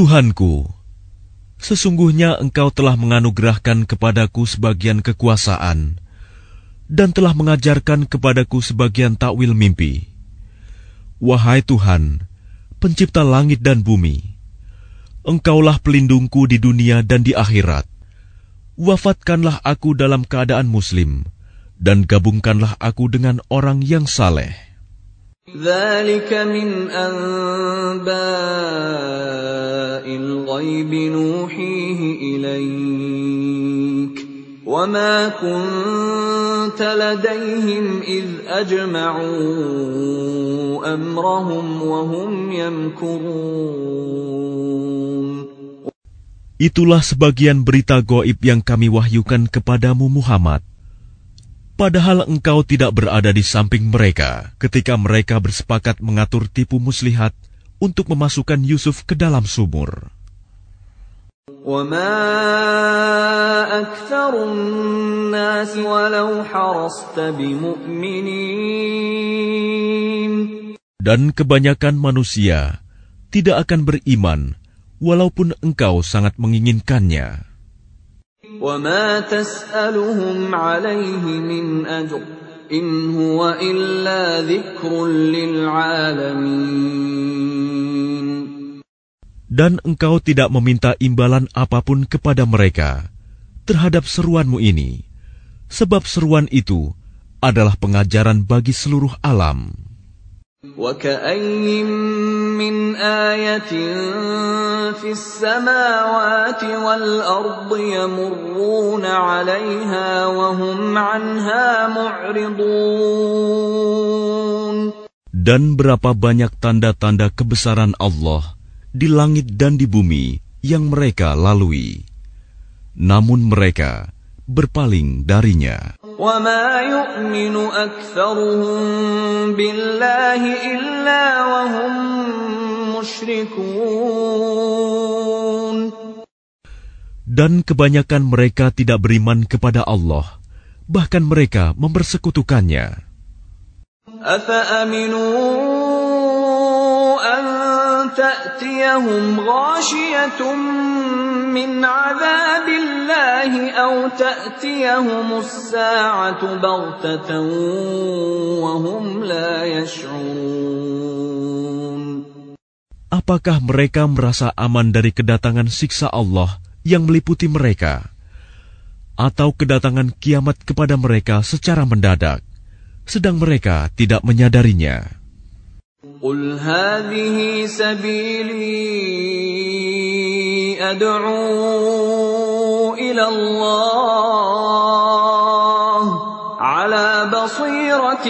Tuhanku, sesungguhnya Engkau telah menganugerahkan kepadaku sebagian kekuasaan dan telah mengajarkan kepadaku sebagian takwil mimpi. Wahai Tuhan, pencipta langit dan bumi, Engkaulah pelindungku di dunia dan di akhirat. Wafatkanlah aku dalam keadaan muslim, dan gabungkanlah aku dengan orang yang saleh. ذلك من أنباء الغيب نوحيه إليك وما كنت لديهم إذ أجمعوا أمرهم وهم يمكرون Itulah sebagian berita goib yang kami wahyukan kepadamu Muhammad. Padahal engkau tidak berada di samping mereka ketika mereka bersepakat mengatur tipu muslihat untuk memasukkan Yusuf ke dalam sumur. Dan kebanyakan manusia tidak akan beriman walaupun engkau sangat menginginkannya. وما تسألهم عليه من أجر إن هو إلا ذكر للعالمين Dan engkau tidak meminta imbalan apapun kepada mereka terhadap seruanmu ini, sebab seruan itu adalah pengajaran bagi seluruh alam. وكأين من آية في السماوات والأرض يمرون عليها وهم عنها معرضون Dan berapa banyak tanda-tanda kebesaran Allah di langit dan di bumi yang mereka lalui. Namun mereka berpaling darinya. وما يؤمن أكثرهم بالله إلا وهم مشركون Dan kebanyakan mereka tidak beriman kepada Allah, bahkan mereka mempersekutukannya. أفأمنوا أن تأتيهم غاشية من عذاب الله أو تأتيهم الساعة بغتة وهم لا يشعرون Apakah mereka merasa aman dari kedatangan siksa Allah yang meliputi mereka? Atau kedatangan kiamat kepada mereka secara mendadak, sedang mereka tidak menyadarinya? قل هذه سبيلي أدعو إلى الله على بصيرة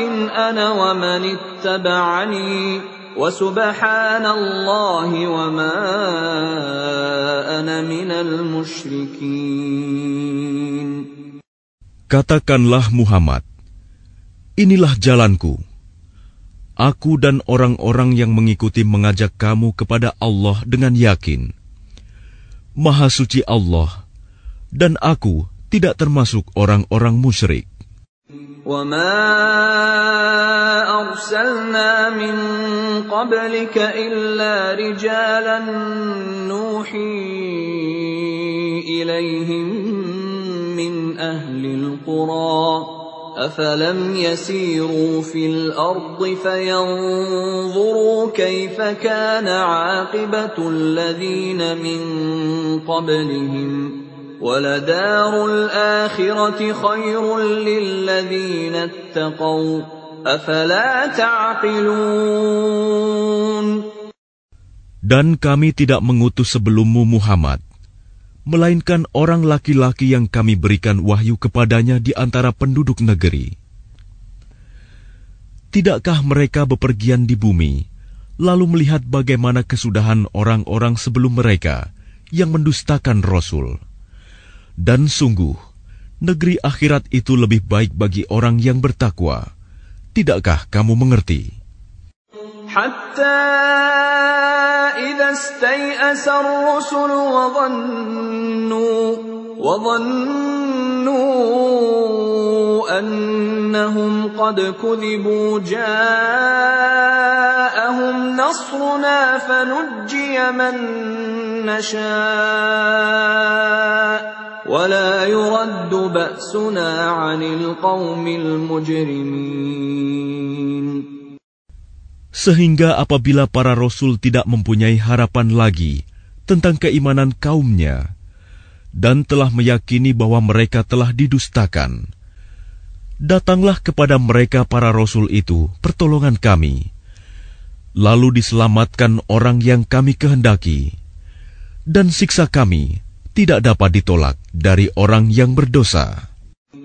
أنا ومن اتبعني وسبحان الله وما أنا من المشركين Katakanlah Muhammad, inilah jalanku. Aku dan orang-orang yang mengikuti mengajak kamu kepada Allah dengan yakin. Maha suci Allah, dan aku tidak termasuk orang-orang musyrik. وما أرسلنا من قبلك إلا رجالا نوحي إليهم من أهل القرى أفلم يسيروا في الأرض فينظروا كيف كان عاقبة الذين من قبلهم وَلَدَارُ الْآخِرَةِ خَيْرٌ لِّلَّذِينَ اتَّقَوْا أَفَلَا تَعْقِلُونَ؟ Dan kami tidak mengutus sebelummu Muhammad, melainkan orang laki-laki yang kami berikan wahyu kepadanya di antara penduduk negeri. Tidakkah mereka bepergian di bumi, lalu melihat bagaimana kesudahan orang-orang sebelum mereka yang mendustakan Rasul? Dan sungguh, negeri akhirat itu lebih baik bagi orang yang bertakwa. Tidakkah kamu mengerti? حتى إذا استيأس الرسل وظنوا وظنوا أنهم قد كذبوا جاءهم نصرنا فنجي من نشاء. ولا يرد بأسنا عن القوم المجرمين. Sehingga apabila para rasul tidak mempunyai harapan lagi tentang keimanan kaumnya dan telah meyakini bahwa mereka telah didustakan, datanglah kepada mereka para rasul itu pertolongan kami. Lalu diselamatkan orang yang kami kehendaki, dan siksa kami tidak dapat ditolak dari orang yang berdosa.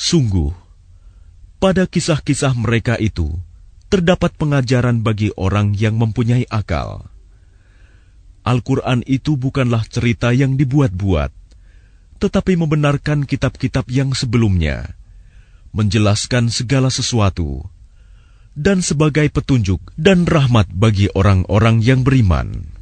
Sungguh, pada kisah-kisah mereka itu terdapat pengajaran bagi orang yang mempunyai akal. Al-Quran itu bukanlah cerita yang dibuat-buat, tetapi membenarkan kitab-kitab yang sebelumnya, menjelaskan segala sesuatu, dan sebagai petunjuk dan rahmat bagi orang-orang yang beriman.